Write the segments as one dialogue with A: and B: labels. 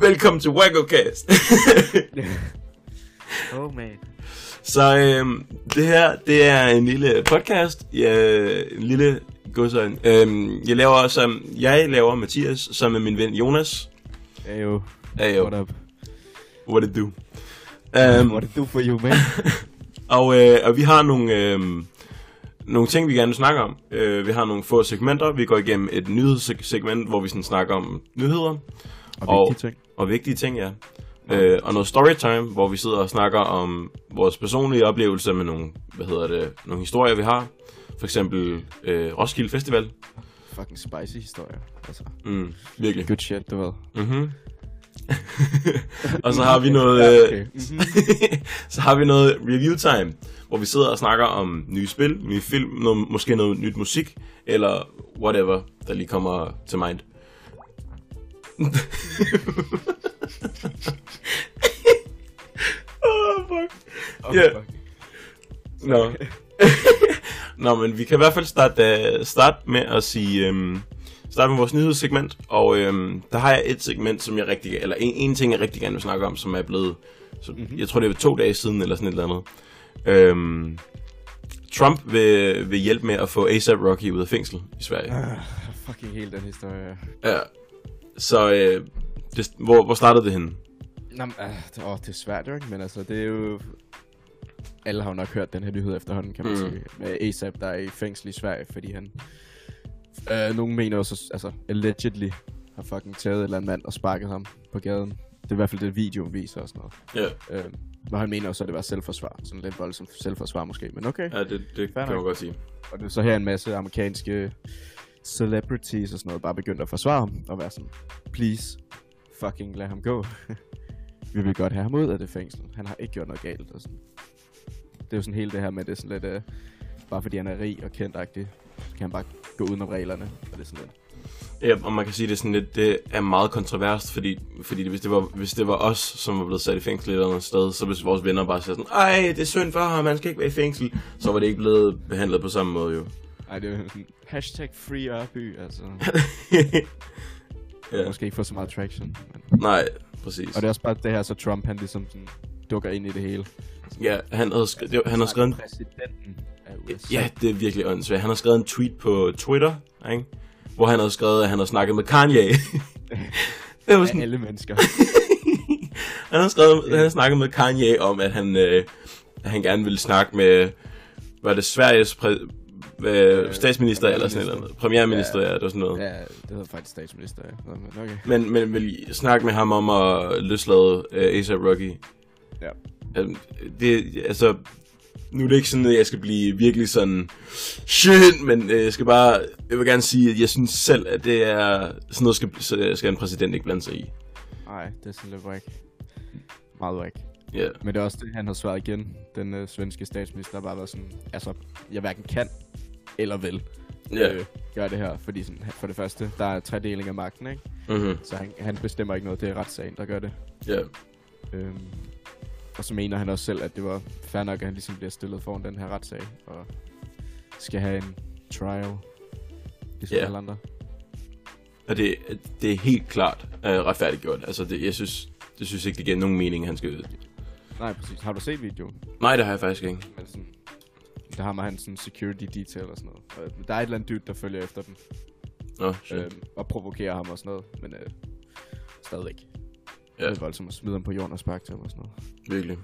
A: Velkommen til WackoCast.
B: Oh man.
A: Så øhm, det her, det er en lille podcast. Ja, en lille godsøjne. Øhm, jeg laver som jeg laver Mathias sammen med min ven Jonas.
B: Ayo.
A: Ayo,
B: What up?
A: what it do?
B: Um, What it do for you, man?
A: og, øh, og vi har nogle, øh, nogle ting, vi gerne vil snakke om. Øh, vi har nogle få segmenter. Vi går igennem et nyhedssegment, hvor vi sådan snakker om nyheder.
B: Og
A: Og-
B: vigtige ting.
A: Og vigtige ting, ja. Øh, og noget storytime, hvor vi sidder og snakker om vores personlige oplevelser med nogle, hvad hedder det, nogle historier, vi har. For eksempel øh, Roskilde Festival.
B: Fucking spicy historie. Altså,
A: Mm, virkelig.
B: good shit, du ved.
A: Mm-hmm. og så har vi noget,
B: Ja,
A: øh,
B: okay. Mhm.
A: så har vi noget review time, hvor vi sidder og snakker om nye spil, nye film, noget, måske noget nyt musik, eller whatever, der lige kommer til mind. Oh, fuck.
B: Oh,
A: Ja.
B: fuck.
A: Nå. Nå, men vi kan i hvert fald starte, uh, starte med at sige... Um, starte med vores nyhedssegment, og um, der har jeg et segment, som jeg rigtig... Eller en, en ting, jeg rigtig gerne vil snakke om, som er blevet... Så, mm-hmm. Jeg tror, det er to dage siden, eller sådan et eller andet. Um, Trump vil, vil hjælpe med at få ASAP Rocky ud af fængsel i Sverige.
B: Ah, fucking helt den historie.
A: Ja. Så uh, det, hvor, hvor startede det henne?
B: Men, ah, det, åh, det er svært jo ikke, men altså, det er jo... Alle har jo nok hørt den her nyhed efterhånden, kan man
A: Mm.
B: sige. Med ASAP, der er i fængsel i Sverige, fordi han... Øh, nogen mener jo så, altså, allegedly har fucking taget en eller anden mand og sparket ham på gaden. Det er i hvert fald det, video viser og sådan noget.
A: Ja,
B: Øh, og han mener jo så, at det var selvforsvar. Sådan lidt voldsomt selvforsvar måske, men okay.
A: ja det, det
B: Fair
A: kan man godt sige.
B: Og det er så her en masse amerikanske celebrities og sådan noget, bare begyndt at forsvare ham, og være sådan, please, fucking lad ham gå. Vi vil godt have ham ud af det fængsel. Han har ikke gjort noget galt. Og sådan. Det er jo sådan hele det her med, det er sådan lidt, uh, bare fordi han er rig og kendt så kan han bare gå udenom reglerne. Og det er sådan lidt,
A: Ja, og man kan sige, det er sådan lidt, det er meget kontrovers, fordi, fordi det, hvis, det var, hvis det var os, som var blevet sat i fængsel et eller andet sted, så hvis vores venner bare siger sådan, ej, det er synd for ham, han skal ikke være i fængsel, så var det ikke blevet behandlet på samme måde jo.
B: ej, det er hashtag free Ørby, altså.
A: ja.
B: Måske ikke få så meget traction. Men.
A: Nej, præcis.
B: Og det er også bare det her, så Trump, han ligesom sådan, dukker ind i det hele.
A: Ja, han havde, sk- det, han har skrevet en,
B: Præsidenten af USA.
A: ja, det er virkelig åndssvagt. Han har skrevet en tweet på Twitter, ikke? hvor han havde skrevet, at han har snakket med Kanye. det var sådan,
B: alle mennesker.
A: han har skrevet, han har snakket med Kanye om, at han, øh, at han gerne ville snakke med, var det Sveriges præ- øh, statsminister eller sådan noget. Premierminister, ja. ja, det var sådan noget.
B: ja, det hedder faktisk statsminister, ja. Men okay.
A: Men, men vil I snakke med ham om at løslade uh, A$AP Rocky?
B: Ja.
A: Um, det, altså, nu er det ikke sådan, at jeg skal blive virkelig sådan, shit, men uh, jeg skal bare, jeg vil gerne sige, at jeg synes selv, at det er sådan noget, skal, skal en præsident ikke blande sig i.
B: Nej, det er sådan lidt whack. Meget whack.
A: Ja, yeah.
B: Men det er også det, han har svaret igen. Den øh, svenske statsminister har bare været sådan, altså, jeg hverken kan eller vil
A: ja,
B: øh, gøre det her. Fordi sådan, for det første, der er tredeling af magten, ikke?
A: mhm,
B: Så han, han bestemmer ikke noget, det er retssagen, der gør det.
A: ja,
B: Øhm, og så mener han også selv, at det var fair nok, at han ligesom bliver stillet foran den her retssag, og skal have en trial, ligesom
A: Ja.
B: alle andre.
A: og det, det er helt klart uh, retfærdiggjort. Altså, det, jeg synes, det synes ikke, det giver nogen mening, han skal...
B: Nej, præcis. Har du set videoen?
A: Nej, det har jeg faktisk ikke.
B: Men sådan, der har man han sådan security detail og sådan noget. Og der er et eller andet dude, der følger efter dem,
A: Nå, shit.
B: øhm, og provokerer ham og sådan noget, men øh, stadigvæk.
A: Ja.
B: Det er voldsomt at smide ham på jorden og sparke til ham og sådan noget.
A: Virkelig.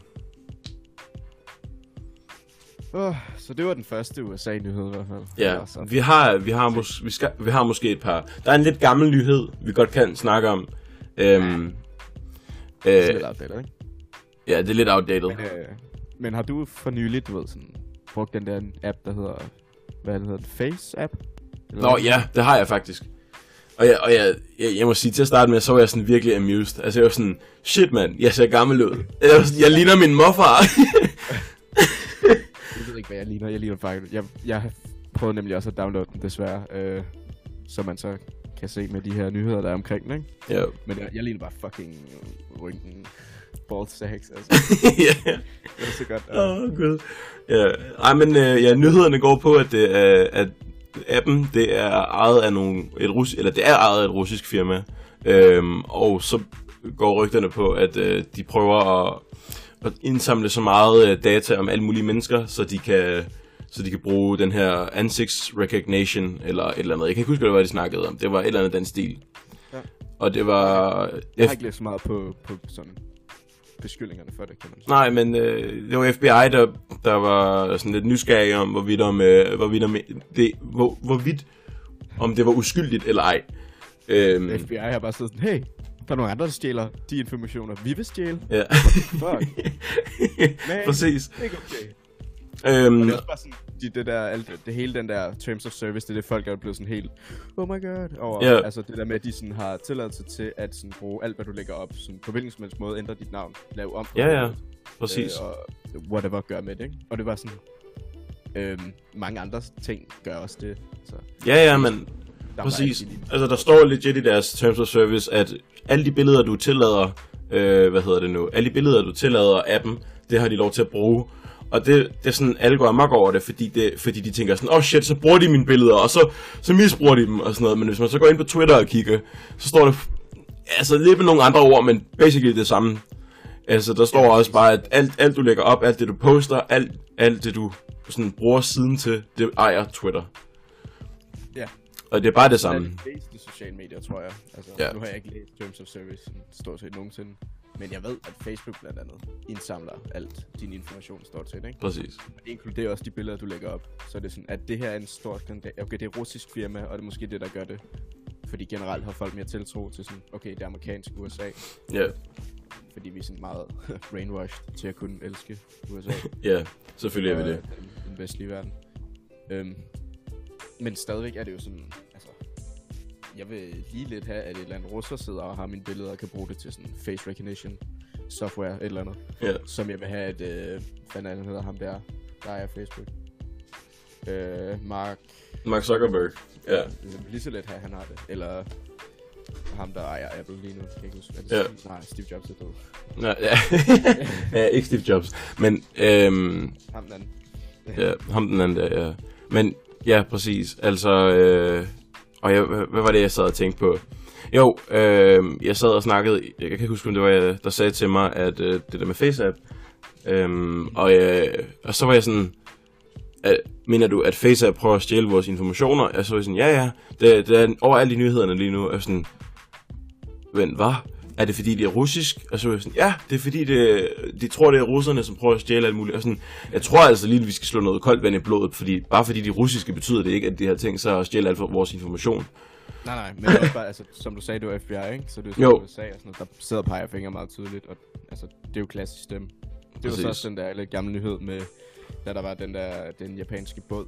B: Oh, så det var den første USA-nyhed i hvert fald.
A: Ja, vi har, vi, har mås- vi, skal, vi har måske et par... Der er en lidt gammel nyhed, vi godt kan snakke om. Øhm,
B: Det er
A: øh,
B: lidt outdated, ikke?
A: ja, det er lidt outdated.
B: Men, øh, men har du for nylig, du ved, sådan, brugt den der app, der hedder, hvad det hedder, Face-app?
A: Nå
B: hvad?
A: ja, det har jeg faktisk. Og, jeg, og jeg, jeg, jeg må sige, til at starte med, så var jeg sådan virkelig amused. Altså jeg var sådan, shit mand, jeg ser gammel ud. Jeg, var sådan, jeg ligner min morfar.
B: Jeg ved ikke, hvad jeg ligner. Jeg ligner faktisk... Jeg, jeg prøvede nemlig også at downloade den, desværre. Øh, så man så kan se med de her nyheder, der er omkring den, ikke?
A: ja.
B: Men jeg, jeg ligner bare fucking rynken ball sacks, altså.
A: ja.
B: Det er så godt.
A: Åh, oh, gud. Ja, ej, men øh, ja, nyhederne går på, at, det, øh, at appen, det er ejet af nogle, et rus, eller det er ejet af et russisk firma. Øhm, og så går rygterne på, at øh, de prøver at, at indsamle så meget øh, data om alle mulige mennesker, så de kan så de kan bruge den her ansigts recognition, eller et eller andet. Jeg kan ikke huske, hvad det var, de snakkede om. Det var et eller andet den stil.
B: Ja.
A: Og det var...
B: Jeg har ikke læst så meget på, på sådan beskyldningerne for det, kan man sige.
A: Nej, men øh, det var FBI, der, der var sådan lidt nysgerrig om, hvorvidt, om, øh, hvorvidt, om det, hvor, hvorvidt om det var uskyldigt eller ej.
B: Øhm, FBI har bare siddet sådan, hey, der er nogle andre, der stjæler de informationer, vi vil stjæle.
A: Ja.
B: Fuck.
A: Men, Præcis.
B: Ikke okay.
A: Øhm,
B: og det er også bare sådan, de, det, der, alt, det hele den der terms of service, det er det, folk er blevet sådan helt, oh my god, over.
A: Yeah.
B: Altså det der med, at de sådan har tilladelse til at sådan bruge alt, hvad du lægger op, sådan på hvilken som helst måde, ændre dit navn, lave om
A: Ja, ja, præcis.
B: Øh, og whatever gør med det, ikke? Og det var sådan, øhm, mange andre ting gør også det. Så.
A: Ja, ja, men præcis. Altså der står legit i deres terms of service, at alle de billeder, du tillader, øh, hvad hedder det nu, alle de billeder, du tillader appen, det har de lov til at bruge. Og det, det er sådan, alle går amok over det, fordi, det, fordi de tænker sådan, åh oh shit, så bruger de mine billeder, og så, så misbruger de dem og sådan noget. Men hvis man så går ind på Twitter og kigger, så står der, altså lidt med nogle andre ord, men basically det samme. Altså, der står også bare, at alt, alt du lægger op, alt det du poster, alt, alt det du sådan bruger siden til, det ejer Twitter.
B: Ja.
A: Og det er bare det samme.
B: Det er de sociale medier, tror jeg. Altså,
A: ja.
B: Nu har jeg ikke læst Terms of Service stort set nogensinde. Men jeg ved, at Facebook blandt andet indsamler alt din information stort set, ikke?
A: Præcis.
B: Og det inkluderer også de billeder, du lægger op. Så det er sådan, at det her er en stor skandal. Okay, det er et russisk firma, og det er måske det, der gør det. Fordi generelt har folk mere tiltro til sådan, okay, det er amerikansk USA.
A: Ja. Yeah.
B: Fordi vi er sådan meget brainwashed til at kunne elske USA.
A: ja, yeah, selvfølgelig er vi det.
B: Den, den vestlige verden. Øhm, men stadigvæk er det jo sådan, jeg vil lige lidt have, at et eller andet russer sidder og har mine billeder og kan bruge det til sådan face recognition software, et eller andet.
A: Ja.
B: Som jeg vil have, at, øh, hvad han hedder ham der, der er Facebook. Øh, Mark...
A: Mark Zuckerberg, ja.
B: Jeg vil lige så let have, at han har det. Eller ham, der ejer Apple lige nu. Jeg kan ikke huske,
A: ja.
B: Steve? Nej, Steve Jobs er død.
A: Nej, ja. ja, ikke Steve Jobs. Men, øhm,
B: Ham den anden.
A: ja, ham den anden der, ja. Men, ja, præcis. Altså, øh, og jeg, hvad var det, jeg sad og tænkte på? Jo, øh, jeg sad og snakkede, jeg kan ikke huske, om det var jeg, der sagde til mig, at øh, det der med FaceApp, øh, og, øh, og så var jeg sådan, at, mener du, at FaceApp prøver at stjæle vores informationer? Og så var jeg sådan, ja ja, det, det er overalt i nyhederne lige nu, og sådan, vent, hvad? Er det fordi, det er russisk? Og så var jeg sådan, ja, det er fordi, det, de tror, det er russerne, som prøver at stjæle alt muligt. Og sådan, jeg tror altså lige, at vi skal slå noget koldt vand i blodet, fordi bare fordi de er russiske, betyder det ikke, at de har tænkt sig at stjæle alt for vores information.
B: Nej, nej, men det er bare, altså, som du sagde, det var FBI, ikke? Så det er jo USA og sådan noget, der sidder og peger fingre meget tydeligt, og altså, det er jo klassisk stemme. Det var så også den der lidt gamle nyhed med, da der var den der, den japanske båd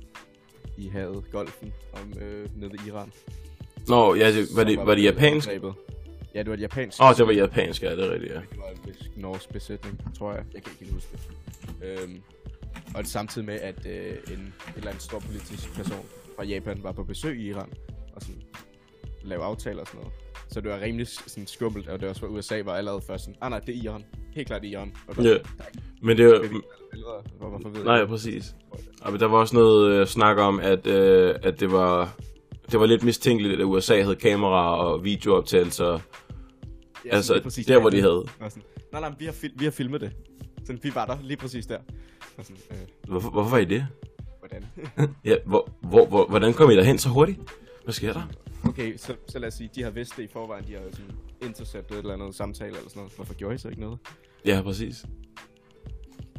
B: i havet, Golfen, om øh, nede i Iran.
A: Nå, ja, det, var, det, var, var det japansk?
B: Ja, det var et japansk.
A: Åh, oh, det var japansk, ja, det er rigtigt, ja.
B: Det var en norsk besætning, tror jeg. Jeg kan ikke huske det. Øhm, og det samtidig med, at øh, en, en eller anden stor politisk person fra Japan var på besøg i Iran, og sådan lave aftaler og sådan noget. Så det var rimelig sådan skummelt, og det også var USA var allerede først sådan, ah nej, det er Iran. Helt klart Iran.
A: Og ja, yeah. men det var...
B: Hvorfor ved
A: nej, præcis. Og men der var også noget øh, snak om, at, øh, at det var det var lidt mistænkeligt, at USA havde kameraer og videooptagelser. Ja, altså, præcis der, hvor de havde.
B: Sådan, nej, nej, vi har, vi har filmet det. Så vi var der lige præcis der. Sådan, øh,
A: hvorfor, hvorfor var I det?
B: Hvordan?
A: ja, hvor, hvor, hvor, hvordan kom I derhen så hurtigt? Hvad sker der?
B: Okay, så, så lad os sige, de har vidst det i forvejen, de har sådan interceptet et eller andet samtale eller sådan noget. Hvorfor gjorde I så ikke noget?
A: Ja, præcis.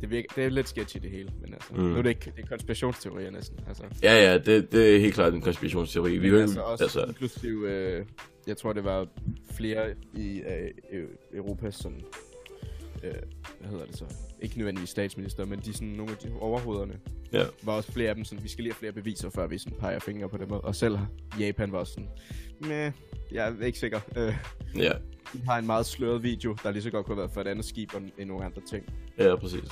B: Det, virker, det er lidt sketchy det hele, men altså, mm. nu er det ikke det er konspirationsteorier næsten. Altså.
A: Ja, ja, det, det er helt klart en konspirationsteori. Vi
B: men altså også altså... inklusive, øh, jeg tror det var flere i øh, Europas sådan, øh, hvad hedder det så? Ikke nødvendigvis statsminister, men de sådan nogle af de overhovederne.
A: Ja.
B: Var også flere af dem sådan, vi skal lige have flere beviser, før vi sådan peger fingre på dem. Og selv Japan var også sådan, Meh, jeg er ikke sikker. Øh,
A: ja.
B: De har en meget sløret video, der lige så godt kunne have været for et andet skib end nogle andre ting.
A: Ja, præcis.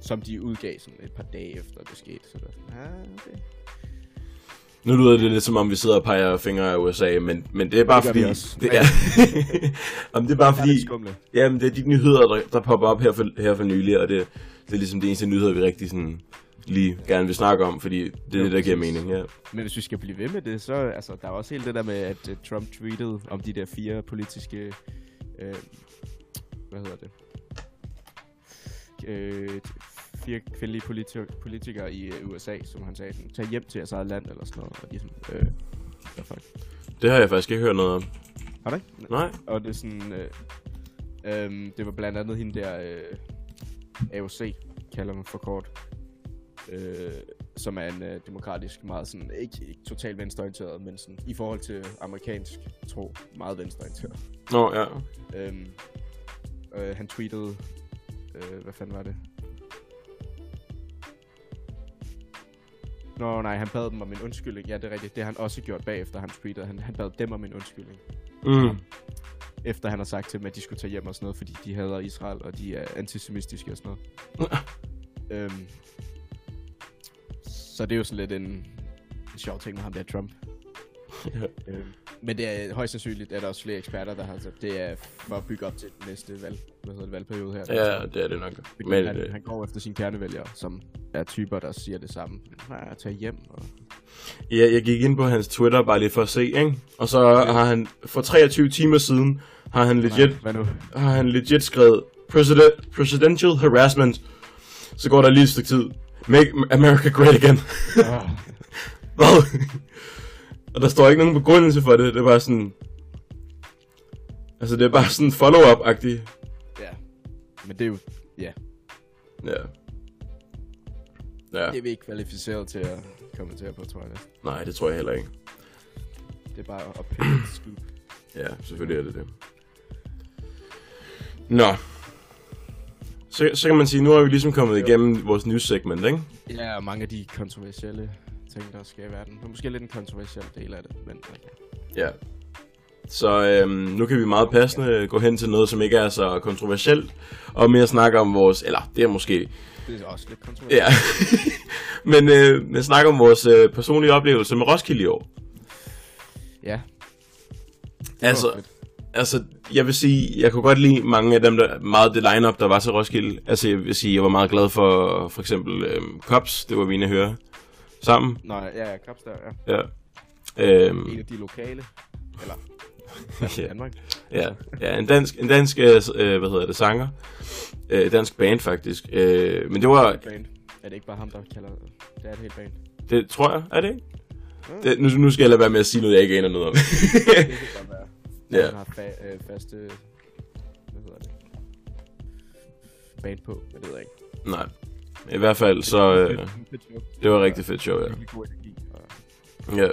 B: Som de udgav sådan et par dage efter det skete. Så der sådan, ah, okay.
A: Nu lyder det lidt som om vi sidder og peger fingre af USA, men, men det er bare
B: det
A: fordi... Det er, Jamen, det er bare fordi... Jamen, det er de nyheder, der, der popper op her for, her for nylig, og det, det er ligesom det eneste nyheder, vi rigtig sådan lige gerne vil snakke om, fordi det er
B: Jo,
A: det, der giver mening, ja.
B: Men hvis vi skal blive ved med det, så altså, der er også helt det der med, at uh, Trump tweetede om de der fire politiske... Øh, hvad hedder det? Øh, fire kvindelige politi- politikere i uh, USA, som han sagde, sådan, tag hjem til jeres eget land eller sådan noget. Og de er sådan, øh, hvad fuck?
A: Det har jeg faktisk ikke hørt noget om.
B: Har du ikke?
A: Nej.
B: Og det er sådan... Øh, øh, det var blandt andet hende der... Øh, AOC, kalder man for kort. Øh, som er en øh, demokratisk, meget sådan... Ikke, ikke totalt venstreorienteret, men sådan... I forhold til amerikansk tro, meget venstreorienteret.
A: Nå, ja.
B: Øh, øh, han tweetede... Øh, hvad fanden var det? Nå nej, han bad dem om en undskyldning. Ja, det er rigtigt. Det har han også gjort bagefter, han tweetede. Han, han bad dem om en undskyldning.
A: Mm.
B: Efter han har sagt til dem, at de skulle tage hjem og sådan noget, fordi de hader Israel, og de er antisemitiske og sådan noget. øhm, så det er jo sådan lidt en, en sjov ting med ham der Trump.
A: Ja.
B: Men det er højst sandsynligt, at der er også flere eksperter, der har sagt, det er for at bygge op til den næste valg, hvad hedder det, valgperiode her.
A: Ja, det er det nok.
B: Fordi
A: Men,
B: han,
A: øh,
B: han går efter sine kernevælgere, som er typer, der siger det samme. Nej, tag hjem. Og...
A: Ja, jeg gik ind på hans Twitter bare lige for at se, ikke? Og så har han, for 23 timer siden, har han legit,
B: Nej, hvad nu?
A: har han legit skrevet President, Presidential Harassment. Så går der lige et stykke tid. Make America Great Again. Hvad? Og der står ikke nogen begrundelse for det. Det er bare sådan... Altså, det er bare sådan follow-up-agtigt.
B: ja. Men det er jo, ja,
A: Ja. Ja,
B: det er vi ikke kvalificeret til at kommentere på, tror jeg. Det,
A: nej, det tror jeg heller ikke.
B: det er bare opinion scoop.
A: Ja, selvfølgelig er det det. Nå. Så, så kan man sige, nu har vi ligesom kommet igennem vores news-segment, ikke?
B: Ja, og mange af de kontroversielle ting, der sker i verden. Det er måske lidt en kontroversiel del af det, men altså,
A: Ja. Så øhm, nu kan vi meget passende gå hen til noget, som ikke er så kontroversielt, og mere snakke om vores, eller det er måske,
B: det er også lidt kontroversielt.
A: ja, men, øh, men snakke om vores øh, personlige oplevelse med Roskilde i år.
B: ja.
A: Altså,
B: fedt.
A: altså, jeg vil sige, jeg kunne godt lide mange af dem, der, meget det lineup der var til Roskilde. Altså, jeg vil sige, jeg var meget glad for, for eksempel, øhm, Cops, det var vi inde at høre sammen.
B: Nå, ja, ja, der, ja.
A: Ja. Øhm,
B: En af de lokale, eller
A: ja.
B: Danmark.
A: Ja, ja en dansk, en dansk øh, øh, hvad hedder det, sanger. Øh, dansk band, faktisk. Øh, men det var,
B: Band. Er det ikke bare ham, der kalder det? Det er et helt band.
A: det tror jeg, er det ikke? Det, nu, nu skal jeg lade være med at sige noget, jeg ikke aner noget om.
B: Det kan godt være.
A: Ja.
B: Han har fa- øh, faste, hvad hedder det? Band på, men det ved jeg ikke.
A: Nej. I hvert fald, så øh, det var et rigtig fedt show, ja. Ja.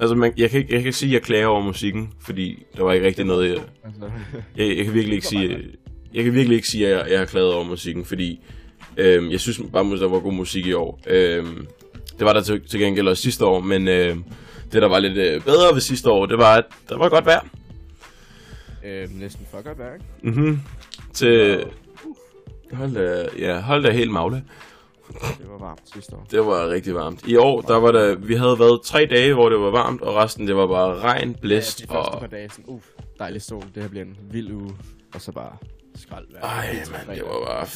A: Altså, man, jeg, kan ikke, jeg kan ikke sige, at jeg klager over musikken, fordi der var ikke rigtig noget... Jeg,
B: altså,
A: jeg, jeg kan virkelig ikke sige... Jeg kan virkelig ikke sige, at jeg, jeg har klaget over musikken, fordi øhm, jeg synes bare, at der var god musik i år. Øhm, det var der til, til gengæld også sidste år, men øh, det, der var lidt øh, bedre ved sidste år, det var, at der var godt vejr.
B: øh, næsten for godt værk.
A: Mhm. Til... Hold da, ja, hold da helt magle.
B: Det var varmt sidste år.
A: Det var rigtig varmt. I år, der var der, vi havde været tre dage, hvor det var varmt, og resten, det var bare regn, blæst
B: ja, de
A: og...
B: par dage, sådan, uff, dejlig sol, det her bliver en vild uge, og så bare skrald.
A: Ej, mand, det var bare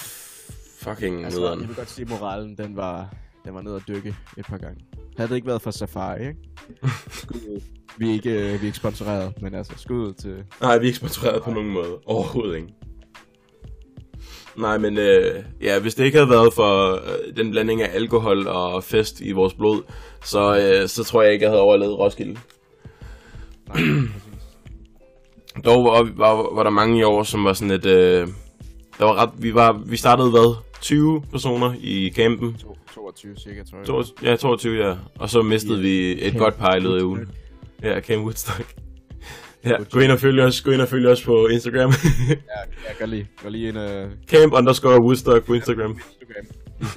A: fucking
B: Altså,
A: nederen.
B: jeg vil godt sige, at moralen, den var, den var ned at dykke et par gange. Havde det ikke været for Safari, ikke? Skud. Vi er ikke, øh, vi er ikke sponsoreret, men altså, skud ud til...
A: Nej, vi er ikke sponsoreret på nogen måde. Overhovedet ikke. Nej, men øh, ja, hvis det ikke havde været for øh, den blanding af alkohol og fest i vores blod, så, øh, så tror jeg ikke, jeg havde overlevet Roskilde.
B: Nej, præcis.
A: Dog var, var, var der mange i år, som var sådan et... Øh, der var ret, vi, var, vi startede, hvad? 20 personer i campen.
B: To- 22 cirka, tror jeg.
A: 22, ja, 22, ja. Og så mistede
B: Ja.
A: vi et
B: Camp
A: godt par i løbet af ugen. Ja, Camp Woodstock. Ja, gå ind og følg os, gå ind og følg os på Instagram.
B: Ja, jeg kan lige, går lige ind uh,
A: Camp underscore Woodstock på Instagram.
B: Instagram.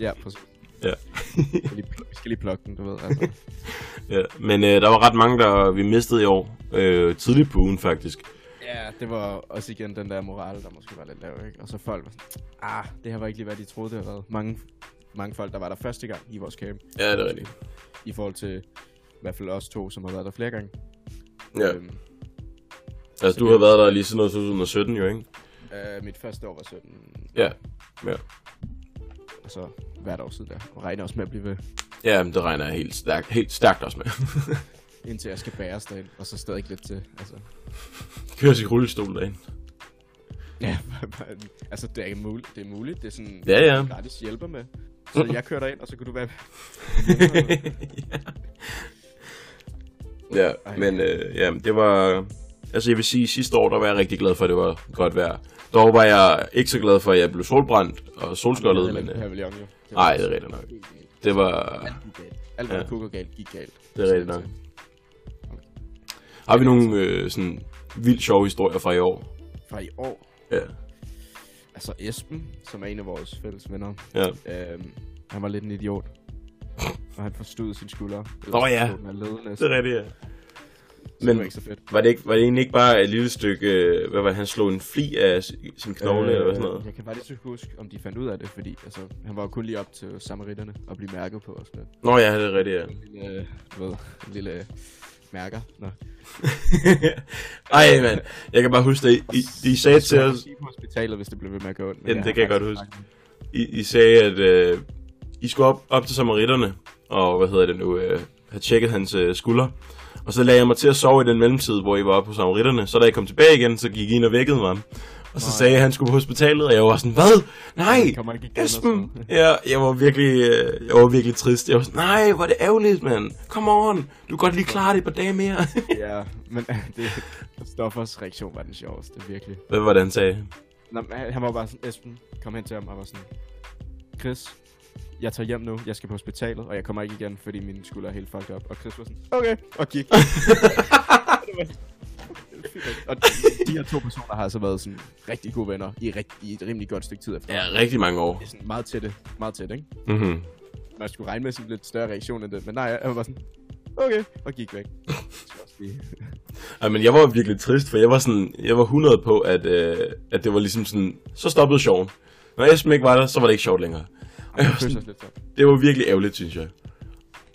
B: Ja, præcis.
A: Ja.
B: vi, skal lige, vi skal lige plukke den, du ved. Altså.
A: ja. Men øh, der var ret mange, der vi mistede i år. Øh, tidligt på ugen, faktisk.
B: Ja, det var også igen den der moral, der måske var lidt lav, ikke? Og så folk var sådan, ah, det her var ikke lige, hvad de troede, det havde været. Mange, mange folk, der var der første gang i vores camp,
A: Ja, det er rigtigt.
B: i forhold til i hvert fald os to, som har været der flere gange.
A: Ja.
B: Øhm,
A: Altså, du har været der lige siden noget 2017, jo, ikke?
B: øh, mit første år var 17.
A: Ja. Ja.
B: og så hvert år siden der. Og regner også med at blive ved,
A: Ja, men det regner jeg helt stærkt, helt stærkt også med.
B: indtil jeg skal bæres derind, og så stadig lidt til. Altså,
A: Kører sig rullestol derind.
B: ja, altså det er muligt. Det er muligt. Det er sådan,
A: Ja, ja.
B: gratis hjælper med. Så jeg kører derind, og så kan du være...
A: ja, men øh, ja, det var... Altså jeg vil sige, sidste år, der var jeg rigtig glad for, at det var godt vejr. Dog var jeg ikke så glad for, at jeg blev solbrændt og solskoldet, men... Øh,
B: Pavillon, jo. Det
A: nej, det er rigtigt nok. Det var...
B: Alt hvad
A: Ja.
B: kunne gå galt, gik galt.
A: Det er rigtigt nok. Har vi nogle øh, sådan vildt sjove historier fra i år?
B: Fra i år,
A: Ja.
B: altså Esben, som er en af vores fælles venner,
A: Ja.
B: øhm, han var lidt en idiot. og han forstod sin skulder.
A: Åh, ja.
B: Er ledende,
A: Det er rigtigt, ja.
B: Men... Det var ikke så fedt.
A: Var det, ikke, var det egentlig ikke bare et lille stykke... Øh, hvad var han slog en fli af sin knogle, øh, eller hvad sådan noget?
B: Jeg kan bare lige så huske, om de fandt ud af det, fordi altså, han var jo kun lige op til samaritterne og blive mærket på noget.
A: Nå ja, det er rigtigt, ja.
B: En lille, du ved, en lille øh, mærker. Nå.
A: Ej, mand. Jeg kan bare huske det. I, I sagde til os...
B: på hospitalet, hvis det blev ved med at gå ondt. men
A: Jamen, det kan jeg godt huske. I, I sagde, at øh, I skulle op, op til samaritterne, og hvad hedder det nu, øh, have tjekket hans øh, skulder. Og så lagde jeg mig til at sove i den mellemtid, hvor I var oppe på samaritterne. Så da jeg kom tilbage igen, så gik I ind og vækkede mig. Og så
B: Nej.
A: sagde jeg, at han skulle på hospitalet, og jeg var sådan, hvad? Nej, Esben! Ja, jeg var virkelig, øh, jeg var virkelig trist. Jeg var sådan, nej, hvor er det ærgerligt, mand. Come on, du kan godt lige klare det et par dage mere.
B: ja, men det, Stoffers reaktion var den sjoveste, virkelig.
A: hvad var det, han sagde?
B: Nå, han var bare sådan, Esben kom hen til ham og var sådan, Chris, jeg tager hjem nu, jeg skal på hospitalet, og jeg kommer ikke igen, fordi min skulder er helt fucked up. Og Chris var sådan, okay, og gik. Og de, her to personer har altså været sådan rigtig gode venner i, rigt, i et rimelig godt stykke tid efter.
A: Ja, rigtig mange år.
B: Det er sådan meget tætte, meget tæt, ikke?
A: Mm-hmm.
B: Man skulle regne med sådan lidt større reaktion end det, men nej, jeg var sådan, okay, og gik væk.
A: Ej, men jeg var virkelig trist, for jeg var sådan, jeg var 100 på, at, øh, at det var ligesom sådan, så stoppede sjoven. Når Esben ikke var der, så var det ikke sjovt længere. Jeg
B: Jeg
A: sådan, det var virkelig ærgerligt, synes jeg.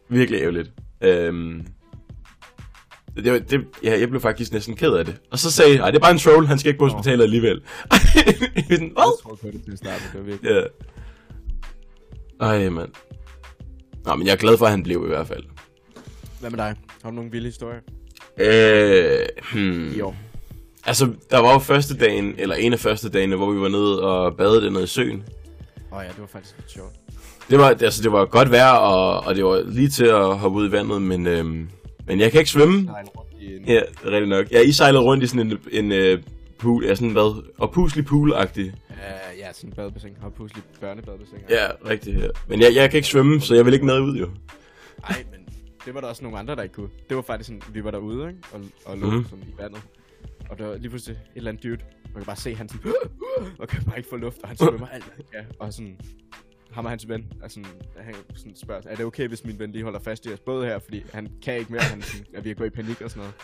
A: Virkelig ærgerligt. Øhm, det, var- det, ja, jeg blev faktisk næsten ked af det. Og så sagde jeg, det er bare en troll, han skal ikke på hospitalet alligevel. Sådan,
B: Jeg
A: Hvad?
B: troede på det til at starte, det var virkelig.
A: Ja. Ej, mand. Nå, men jeg er glad for, at han blev i hvert fald.
B: Hvad med dig? Har du nogle vilde historier
A: Øh, hmm.
B: år?
A: Altså, der var jo første dagen, eller en af første dagene, hvor vi var nede og badede dernede i søen.
B: Åh oh, ja, det var faktisk lidt sjovt.
A: Det var, altså, det var godt vejr, og, og det var lige til at hoppe ud i vandet, men, øhm, men jeg kan ikke svømme.
B: Sejle rundt i en...
A: Ja, det er rigtigt nok. Ja, I sejlede rundt i sådan en, en øh, pool, ja, sådan hvad, og puslig pool-agtig.
B: Uh, ja, sådan en badebassin. Har pludselig børnebadebassin.
A: Ja, rigtigt. Ja. Men jeg, jeg kan ikke svømme, så jeg vil ikke med ud, jo.
B: Ej, men det var der også nogle andre, der ikke kunne. Det var faktisk sådan, vi var derude, ikke? Og, og lå
A: Mhm.
B: mm. sådan i vandet. Og der var lige pludselig et eller andet dude. Man kan bare se, han sådan... og kan bare ikke få luft, og han svømmer alt. Ja, og sådan... Ham og hans ven, altså, han sådan spørger, er det okay, hvis min ven lige holder fast i os både her, fordi han kan ikke mere, han sådan, er ved at gå i panik og sådan noget.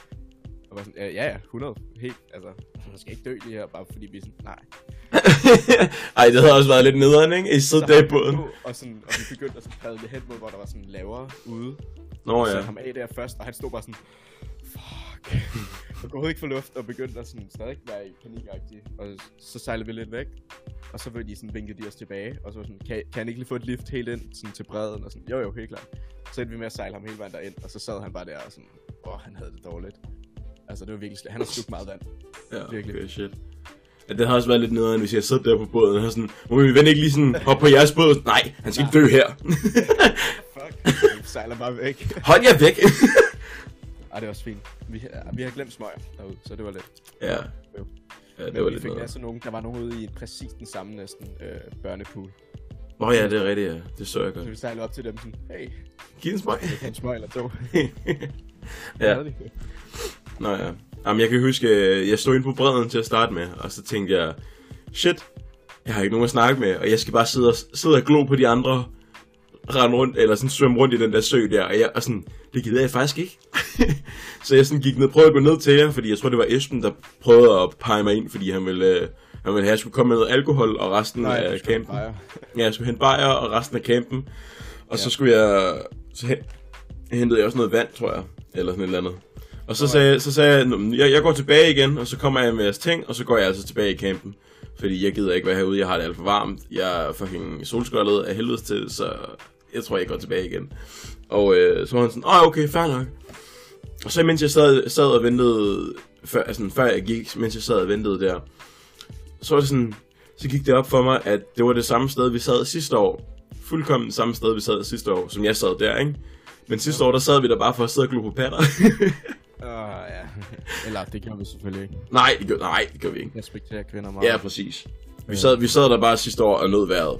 B: Og var sådan, ja, ja, ja, 100, helt, altså, han skal ikke dø lige her, bare fordi vi er sådan, nej.
A: Ej, det havde også været lidt nederen, ikke? I sidder
B: Så
A: der i båden.
B: på, Og, sådan, og vi begyndte at sådan padle hen mod, hvor der var sådan lavere ude.
A: Nå
B: og
A: ja.
B: satte ham af der først, og han stod bare sådan, fuck, og kunne overhovedet ikke få luft, og begyndte at sådan stadig være i panikagtig, og så sejlede vi lidt væk, og så ville de sådan vinkede de os tilbage, og så var sådan, kan, kan han ikke lige få et lift helt ind sådan til bredden, og sådan, jo jo, helt klart. Så endte vi med at sejle ham hele vejen derind, og så sad han bare der og sådan, åh, han havde det dårligt. Altså, det var virkelig slet. Han har slugt meget vand.
A: Ja,
B: Virkelig.
A: okay, shit. Ja, det har også været lidt nederen, hvis jeg sidder der på båden og sådan, må min ven ikke lige sådan hoppe på jeres båd? Nej, han skal ikke dø her.
B: Fuck, vi sejler bare væk.
A: Hold jer væk.
B: Ej, det var også fint. Vi, vi har glemt smøger derude, så det var lidt.
A: ja.
B: Jo.
A: Ja, det
B: Men
A: var
B: vi
A: lidt
B: fik
A: nederen.
B: altså nogen, der var nogen ude i præcis den samme næsten øh, børnepool.
A: Nå ja, det er rigtigt, ja. Det så jeg
B: Så
A: godt.
B: vi sejlede op til dem sådan, hey,
A: Giv en smøg.
B: en smøg eller to.
A: ja. Nå ja. Jamen, jeg kan huske, øh, jeg stod inde på bredden til at starte med, og så tænkte jeg, shit, jeg har ikke nogen at snakke med, og jeg skal bare sidde og, sidde og glo på de andre, rende rundt, eller sådan svømme rundt i den der sø der, og jeg og sådan, det gider jeg faktisk ikke. så jeg sådan gik ned, prøvede at gå ned til jer, fordi jeg tror, det var Esben, der prøvede at pege mig ind, fordi han ville, øh, han ville have, at jeg skulle komme med noget alkohol, og resten
B: Nej,
A: af campen. Ja, jeg skulle hente bajer og resten af campen. Og så
B: Ja.
A: skulle jeg... Så hen, hentede jeg også noget vand, tror jeg. Eller sådan et eller andet. Og så sagde, så sagde jeg, "Nå, men jeg, jeg går tilbage igen, og så kommer jeg med jeres ting, og så går jeg altså tilbage i campen. Fordi jeg gider ikke være herude, jeg har det alt for varmt. Jeg er fucking solskoldet af helvede til, så jeg tror, jeg går tilbage igen. Og øh, så var han sådan, åh okay, fair nok. Og så mens jeg sad, sad og ventede, før, altså, før jeg gik, mens jeg sad og ventede der, så var det sådan, så gik det op for mig, at det var det samme sted, vi sad sidste år. Fuldkommen det samme sted, vi sad sidste år, som jeg sad der, ikke? Men sidste år, der sad vi der bare for at sidde og glo på patter.
B: Uh, ja. Eller, det gjorde vi selvfølgelig ikke.
A: nej, det gør, nej, det gør vi ikke.
B: Respekterer kvinder meget.
A: Ja, præcis. Vi sad, vi sad der bare sidste år og nød vejret.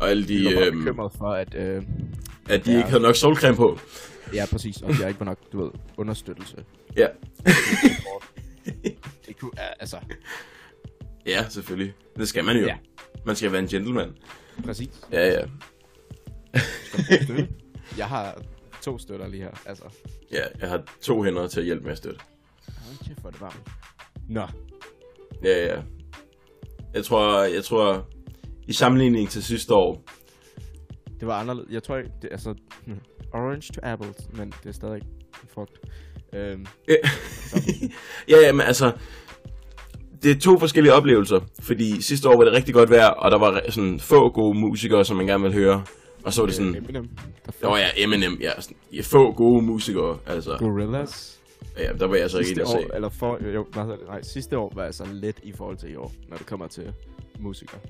A: Og alle de,
B: Jeg var
A: øhm,
B: bekymret for, at... Øh,
A: at de
B: Ja.
A: ikke havde nok solcreme på.
B: ja, præcis. Og jeg ikke var nok, du ved, understøttelse.
A: Ja.
B: Det kunne, altså,
A: ja, selvfølgelig. Det skal man jo.
B: Ja.
A: Man skal være en gentleman.
B: præcis.
A: Ja, ja.
B: Jeg har to støtter lige her, altså.
A: Ja, jeg har to hænder til at hjælpe med at støtte.
B: Hold kæft, hvor er det varmt. Nå.
A: Ja, ja. Jeg tror, jeg tror, i sammenligning til sidste år,
B: Det var anderledes. Jeg tror ikke, det er altså... hmm, Orange to apples, men det er stadig frugt. Øhm,
A: ja, ja, men altså, det er to forskellige oplevelser, fordi sidste år var det rigtig godt vejr, og der var sådan få gode musikere, som man gerne ville høre. Og så var det sådan,
B: Eminem. Der
A: Åh oh, ja, Eminem, ja, sådan, ja, få gode musikere, altså.
B: Gorillas.
A: Ja, der var jeg så ikke
B: Sidste
A: inde at se.
B: år, eller for, jo? Nej, sidste år var altså let i forhold til i år, når det kommer til musikere.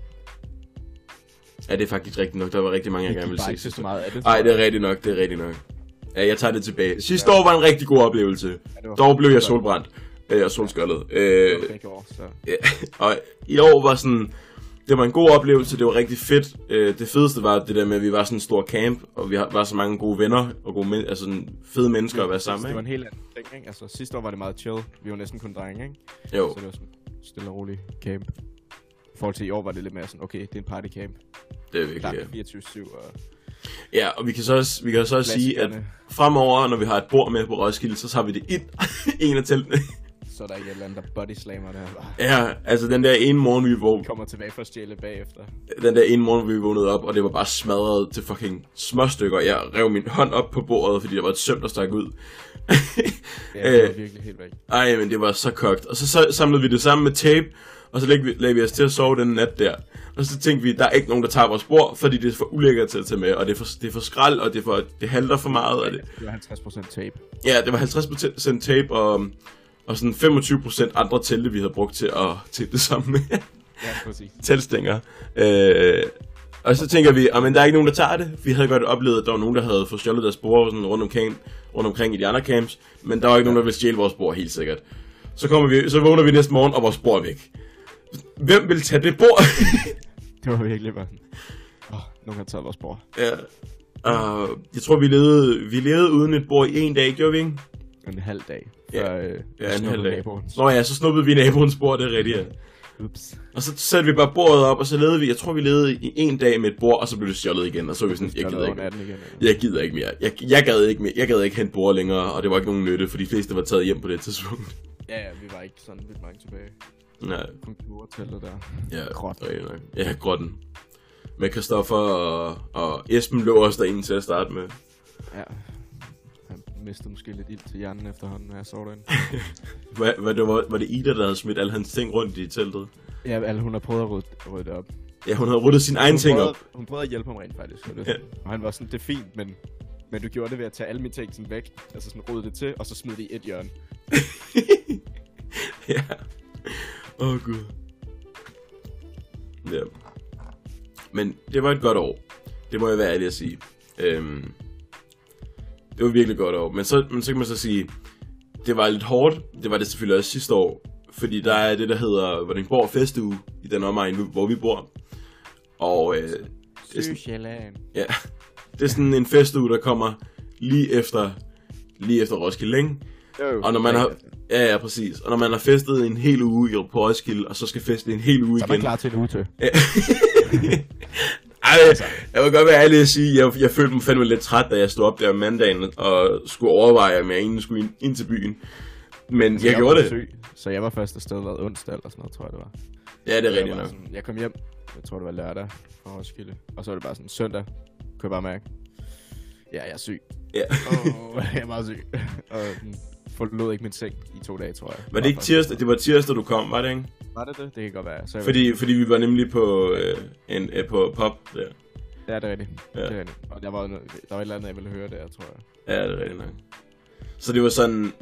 A: Ja, det er faktisk rigtigt nok. Der var rigtig mange, jeg gerne
B: gik
A: ville se
B: ikke så meget af det.
A: Nej, det er rigtigt nok, det er rigtigt nok. Ja, jeg tager det tilbage. Sidste år var en rigtig god oplevelse.
B: Ja,
A: Dog blev jeg solbrændt. Øh, og solskøllet. Øh,
B: år, så...
A: ja, og i år var sådan... Det var en god oplevelse, det var rigtig fedt. Øh, det fedeste var det der med, at vi var sådan en stor camp, og vi var så mange gode venner, og gode men- altså sådan fede mennesker at være sammen
B: Det var
A: med.
B: en helt anden ting, ikke? Altså, sidste år var det meget chill. Vi var næsten kun drenge, ikke?
A: Jo,
B: Så det var sådan stille og rolig camp. Forhold til i år var det lidt mere sådan, okay, det er en partycamp.
A: det er virkelig, ja.
B: 24-7 og
A: Ja, og vi kan så også, vi kan så også sige, at fremover, når vi har et bord med på Roskilde, så tager vi det ind en af teltene.
B: Så er der ikke et eller andet, der body slammer der.
A: Ja, altså den der ene morgen, vi vågnede,
B: kommer tilbage for at stjæle bagefter.
A: den der ene morgen, vi vågnede op, og det var bare smadret til fucking småstykker. Jeg rev min hånd op på bordet, fordi der var et søm, der stak ud.
B: Ja, det var
A: Øh.
B: virkelig helt væk.
A: Ej, men det var så kogt. Og så, så samlede vi det sammen med tape, og så lagde vi, lagde vi os til at sove den nat der. Og så tænkte vi, der er ikke nogen, der tager vores bord, fordi det er for ulækkert til at tage med, og det er for, det er for skrald, og det, er for, det halter for meget. Og det,
B: Det var 50% tape.
A: ja, det var 50% tape, og, og sådan 25% andre telte, vi havde brugt til at telte sammen med.
B: Ja, præcis.
A: teltstænger. Øh, og så tænker vi, at der er ikke nogen, der tager det. Vi havde godt oplevet, at der var nogen, der havde fået stjålet deres bord sådan rundt, omkring, rundt omkring i de andre camps. Men der var ikke nogen, der ville stjæle vores bord, helt sikkert. Så, kommer vi, så vågner vi næste morgen, og vores bord er væk. Hvem vil tage det bord?
B: Det var virkelig bare åh, oh, nogen har taget vores bord.
A: ja. Uh, jeg tror, vi levede, vi levede uden et bord i en dag, gjorde vi ikke?
B: En halv dag.
A: Ja.
B: Før, øh,
A: Ja, en halv dag.
B: naboens.
A: Nå ja, så snuppede vi naboens bord, det er rigtigt. Ja.
B: Ups.
A: Og så satte vi bare bordet op, og så levede vi, jeg tror, vi levede i en dag med et bord, og så blev det stjålet igen, og så var vi sådan, jeg gider ikke.
B: igen.
A: Jeg gider ikke mere. Jeg, jeg gad ikke mere. Jeg gad ikke hente bord længere, og det var ikke nogen nytte, for de fleste var taget hjem på det tidspunkt.
B: Ja, ja, vi var ikke sådan lidt mange tilbage.
A: Nej,
B: Konkurteltet der.
A: ja,
B: Grotten.
A: Ja, grotten. Med Christoffer og, og Esben lå også derinde til at starte med.
B: Ja. Han mistede måske lidt ild til hjernen efterhånden, når jeg så den.
A: Hvad, hvad, det var, var det Ida, der havde smidt alle hans ting rundt i teltet?
B: ja, altså, hun har prøvet at rydde, rydde det op.
A: Ja, hun havde ryddet sin egen ting
B: prøvede,
A: op.
B: Hun prøvede at hjælpe ham rent faktisk. Og, det,
A: Ja.
B: og han var sådan, det er fint, men, men du gjorde det ved at tage alle mine ting sådan væk. Altså sådan rydde det til, og så smide det i et hjørne.
A: ja. Åh, oh, gud. Ja. Men det var et godt år. Det må jeg være ærlig at sige. Øhm, det var virkelig godt år. Men så, men så kan man så sige, det var lidt hårdt. Det var det selvfølgelig også sidste år. Fordi der er det, der hedder Vordingborg Festuge i den omegn, hvor vi bor. Og øh, det, er sådan, ja, det er sådan en festuge, der kommer lige efter, lige efter Roskilde, ikke? Og når man har... Ja, ja, præcis. Og når man har festet en hel uge i- på Roskilde, og så skal feste en hel uge
B: Så er man
A: igen.
B: klar til en uge til.
A: Ej, jeg vil godt være ærlig at sige, jeg, jeg følte mig fandme lidt træt, da jeg stod op der om mandagen og skulle overveje, om jeg egentlig skulle ind, ind til byen. Men jeg,
B: var
A: gjorde det.
B: besøg, Så jeg var først afsted været onsdag eller sådan noget, tror jeg det var.
A: Ja, det er
B: Jeg
A: rigtigt nok.
B: Sådan, jeg kom hjem, jeg tror det var lørdag fra Roskilde. Og så var det bare sådan søndag, kunne jeg bare mærke. Ja, jeg er syg.
A: Ja.
B: Åh, jeg er meget syg. og sådan, forlod ikke min seng i to dage, tror jeg.
A: Var det ikke tirsdag? Det var tirsdag, du kom, var det ikke?
B: Var det det? Det kan godt være. Så
A: Fordi, fordi vi var nemlig på, øh, en, øh, på pop der.
B: Ja, det er rigtigt.
A: Ja.
B: Det er rigtigt. Og der var, der var et eller andet, jeg ville høre der, tror jeg.
A: Ja, det er rigtigt nok. Så det var sådan...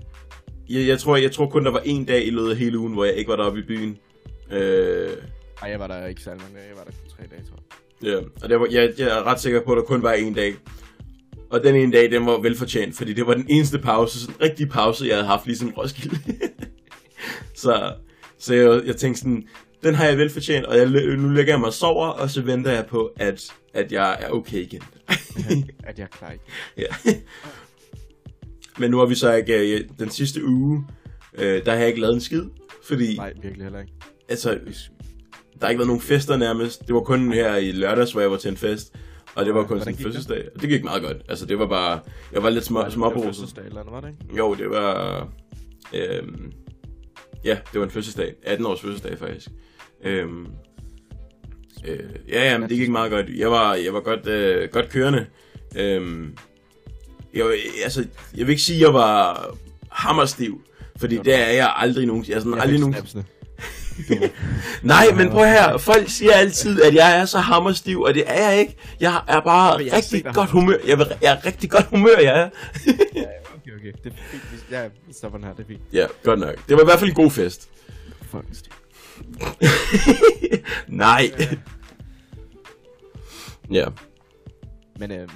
A: Jeg, jeg, tror, jeg tror kun, der var en dag i løbet af hele ugen, hvor jeg ikke var deroppe i byen. Øh,
B: Ej, jeg var der ikke særlig mange dage. Jeg var der kun tre dage, tror jeg.
A: ja, og det var, jeg, jeg er ret sikker på, at der kun var en dag. Og den ene dag, den var velfortjent, fordi det var den eneste pause, sådan rigtig pause, jeg havde haft lige sådan Roskilde. så så jeg, jeg tænkte sådan, den har jeg velfortjent, og jeg, nu lægger jeg mig og sover, og så venter jeg på, at, at jeg er okay igen.
B: At jeg er klar ikke.
A: Ja. Men nu har vi så ikke, øh, den sidste uge, øh, der har jeg ikke lavet en skid, fordi
B: Nej, virkelig heller ikke.
A: altså, der har ikke været nogen fester nærmest. Det var kun her i lørdags, hvor jeg var til en fest, og det var kun sådan en
B: det?
A: fødselsdag. Og det gik meget godt. Altså, det var bare, jeg var lidt små,
B: Det var
A: småbruset.
B: fødselsdag eller noget, var det ikke?
A: Jo, det var, øhm, ja, det var en fødselsdag. 18 års fødselsdag faktisk. Øhm, øh, ja, ja, men det gik meget godt. Jeg var, jeg var godt, øh, godt kørende. Øhm, jeg, altså, jeg vil ikke sige, at jeg var hammerstiv, fordi det er jeg aldrig nogen. Jeg sådan,
B: Jeg
A: aldrig
B: fik
A: nogen.
B: snapsene.
A: Nej, men prøv her. Folk siger altid, at jeg er så hammerstiv, og det er jeg ikke. Jeg er bare
B: jeg
A: rigtig godt humør. Jeg, vil- jeg er rigtig godt humør, jeg er.
B: Ja, okay, okay. Det er fint. Ja, vi stopper den her. Det er fint.
A: ja, godt nok. Det var i hvert fald en god fest.
B: Stiv.
A: Nej. ja.
B: Men øh,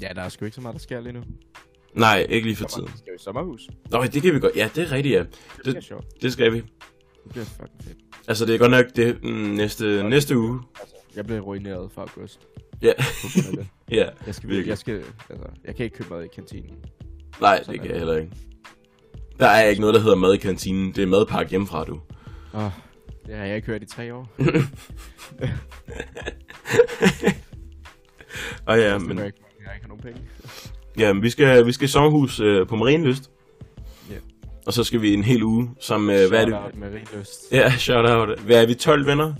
B: Ja, der er sgu ikke så meget, der sker lige nu.
A: Nej, ikke lige for tiden.
B: Vi skal jo i sommerhus.
A: Nå, det kan vi godt. Ja, det er rigtigt, ja.
B: Det bliver
A: Det,
B: sjovt.
A: det skal vi.
B: Det bliver fucking fedt.
A: Altså, det er godt nok det mm, næste, næste uge.
B: Altså, jeg blev ruineret for august.
A: Ja, ja.
B: Jeg skal,
A: Virkelig.
B: jeg skal, altså, jeg kan ikke købe mad i kantinen.
A: Nej,
B: Sådan
A: det kan jeg heller ikke. Der er ikke noget, der hedder mad i kantinen. Det er madpakke hjemmefra, du.
B: Åh, det har jeg ikke hørt i tre år.
A: Og ja,
B: Men...
A: men,
B: Jeg, ikke, jeg ikke har nogen penge.
A: Ja, vi skal, vi skal i sommerhus øh, på Marienlyst.
B: Ja.
A: Og så skal vi en hel uge som, øh, hvad er det?
B: Shout-out Med rig lyst.
A: Ja, shout out. Hvad er vi, 12 venner?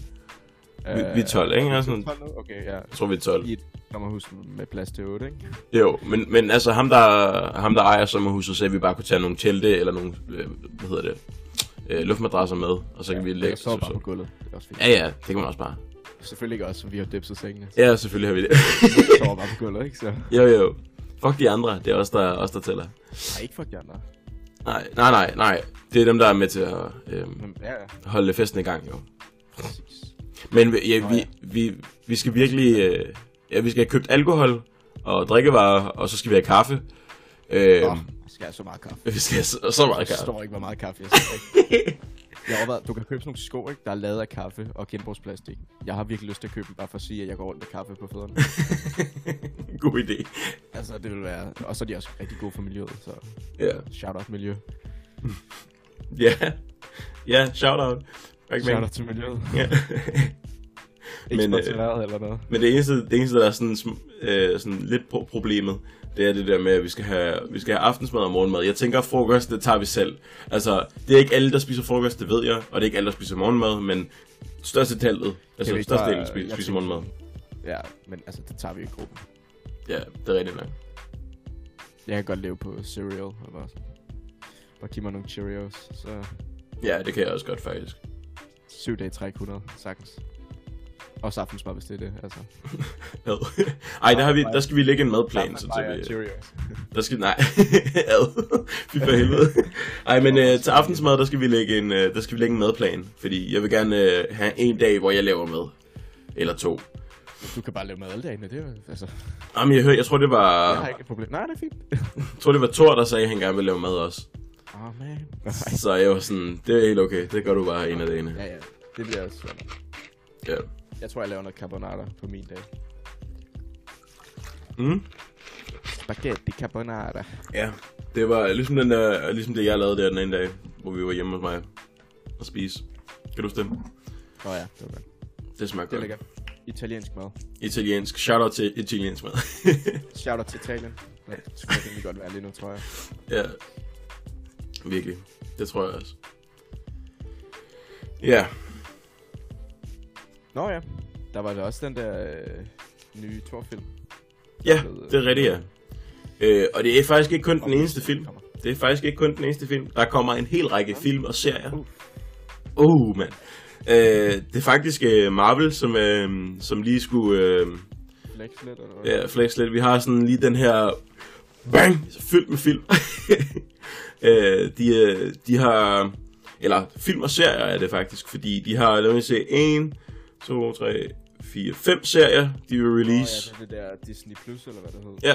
A: Vi, vi er 12, ikke?
B: Øh,
A: Altså,
B: 12 nu? Okay, ja.
A: jeg tror, vi er 12.
B: I et sommerhus med plads til 8, ikke?
A: Jo, men, men altså ham der, ham der ejer sommerhuset, sagde, at vi bare kunne tage nogle telte eller nogle, øh, hvad hedder det, øh, luftmadrasser med, og så kan vi lægge
B: Jeg sover bare på gulvet. Det er også fint.
A: Ja, ja, det kan man også bare.
B: Selvfølgelig ikke også, vi har dipset sengene.
A: Ja, selvfølgelig har vi det.
B: Jeg sover bare på gulvet, ikke? Så...
A: jo, jo. Fuck de andre, det er os, der, os, der tæller.
B: Nej, ikke for de andre.
A: Nej, nej, nej, nej. Det er dem, der er med til at øh,
B: Men ja, ja,
A: holde festen i gang, jo.
B: præcis.
A: Men ja,
B: Nå,
A: vi,
B: ja.
A: vi, vi skal virkelig, øh, ja, vi skal have købt alkohol og drikkevarer, og så skal vi have kaffe. Øh,
B: Nå, skal jeg have så meget kaffe.
A: vi skal have så, så meget
B: Jeg
A: kaffe.
B: forstår ikke, hvor meget kaffe jeg skal. Jeg har overvejet, du kan købe sådan nogle sko, ikke, der er lavet af kaffe og genbrugsplastik. Jeg har virkelig lyst til at købe dem, bare for at sige, at jeg går rundt med kaffe på fødderne.
A: God idé.
B: altså, det vil være... Og så er de også rigtig gode for miljøet, så
A: Ja.
B: shout out miljø.
A: Ja. Ja, shout out.
B: Shout out til miljøet.
A: Ja.
B: Ikke
A: Men, øh,
B: eller noget.
A: Men det eneste, det eneste der er sådan, øh, sådan lidt pro- problemet, det er det der med, at vi skal, have, vi skal have aftensmad og morgenmad. Jeg tænker, at frokost, det tager vi selv. Altså, det er ikke alle, der spiser frokost, det ved jeg, og det er ikke alle, der spiser morgenmad, men største tallet, altså størstedelen spiser, spiser
B: tænker-
A: morgenmad.
B: Ja, men altså, det tager vi i gruppen.
A: Ja, det er rigtigt nok.
B: Jeg kan godt leve på cereal, og bare, give mig nogle Cheerios, så
A: Ja, det kan jeg også godt, faktisk.
B: syv dage træk 100, sagtens. Også aftensmad, hvis det er det, altså.
A: Ad. Ej, der, har vi, der skal vi lægge en madplan, så til vi. Der skal, nej, ad. Fy for helvede. Ej, men øh, til aftensmad, der skal vi lægge en, øh, der skal vi lægge en madplan. Fordi jeg vil gerne øh, have en dag, hvor jeg laver mad. Eller to.
B: Du kan bare lave mad alle dagene, det er altså,
A: Jamen, jeg, hør, jeg tror, det
B: jeg har
A: var,
B: ikke et problem. Nej, det er fint.
A: jeg tror, det var Thor, der sagde, at han gerne ville lave mad også.
B: Åh, oh, man. Nej.
A: Så jeg var sådan, det er helt okay. Det gør du bare en af dagene.
B: Ja, ja, det bliver også sådan.
A: Ja.
B: Jeg tror, jeg laver noget carbonara på min dag.
A: Mm?
B: Spaghetti carbonara.
A: Ja. Det var ligesom, den der, ligesom det, jeg lavede der den ene dag, hvor vi var hjemme hos mig og spise. Kan du huske det?
B: Åh oh, ja, det var godt.
A: Det smager
B: Det er
A: godt.
B: lækkert. Italiensk mad.
A: Italiensk. Shout out til italiensk mad.
B: Shout out til Italien. Det skulle egentlig godt være lige nu, tror jeg.
A: Ja. Virkelig. Det tror jeg også. Ja.
B: Nå ja, der var da også den der øh, nye Thor-film.
A: Ja, det er rigtigt, ja. Øh, og det er faktisk ikke kun den eneste film. Det er faktisk ikke kun den eneste film. Der kommer en hel række film og serier.
B: Uh,
A: mand. Øh, det er faktisk øh, Marvel, som, øh, som lige skulle øh,
B: Flex lidt, eller hvad?
A: ja, flex lidt. Vi har sådan lige den her bang, fyldt med film. øh, de, øh, de har, eller film og serier er det faktisk, fordi de har, lad mig se, 1, 2, 3, 4, 5 serier, de vil release.
B: ja, det er det der Disney Plus, eller hvad det hedder.
A: Ja,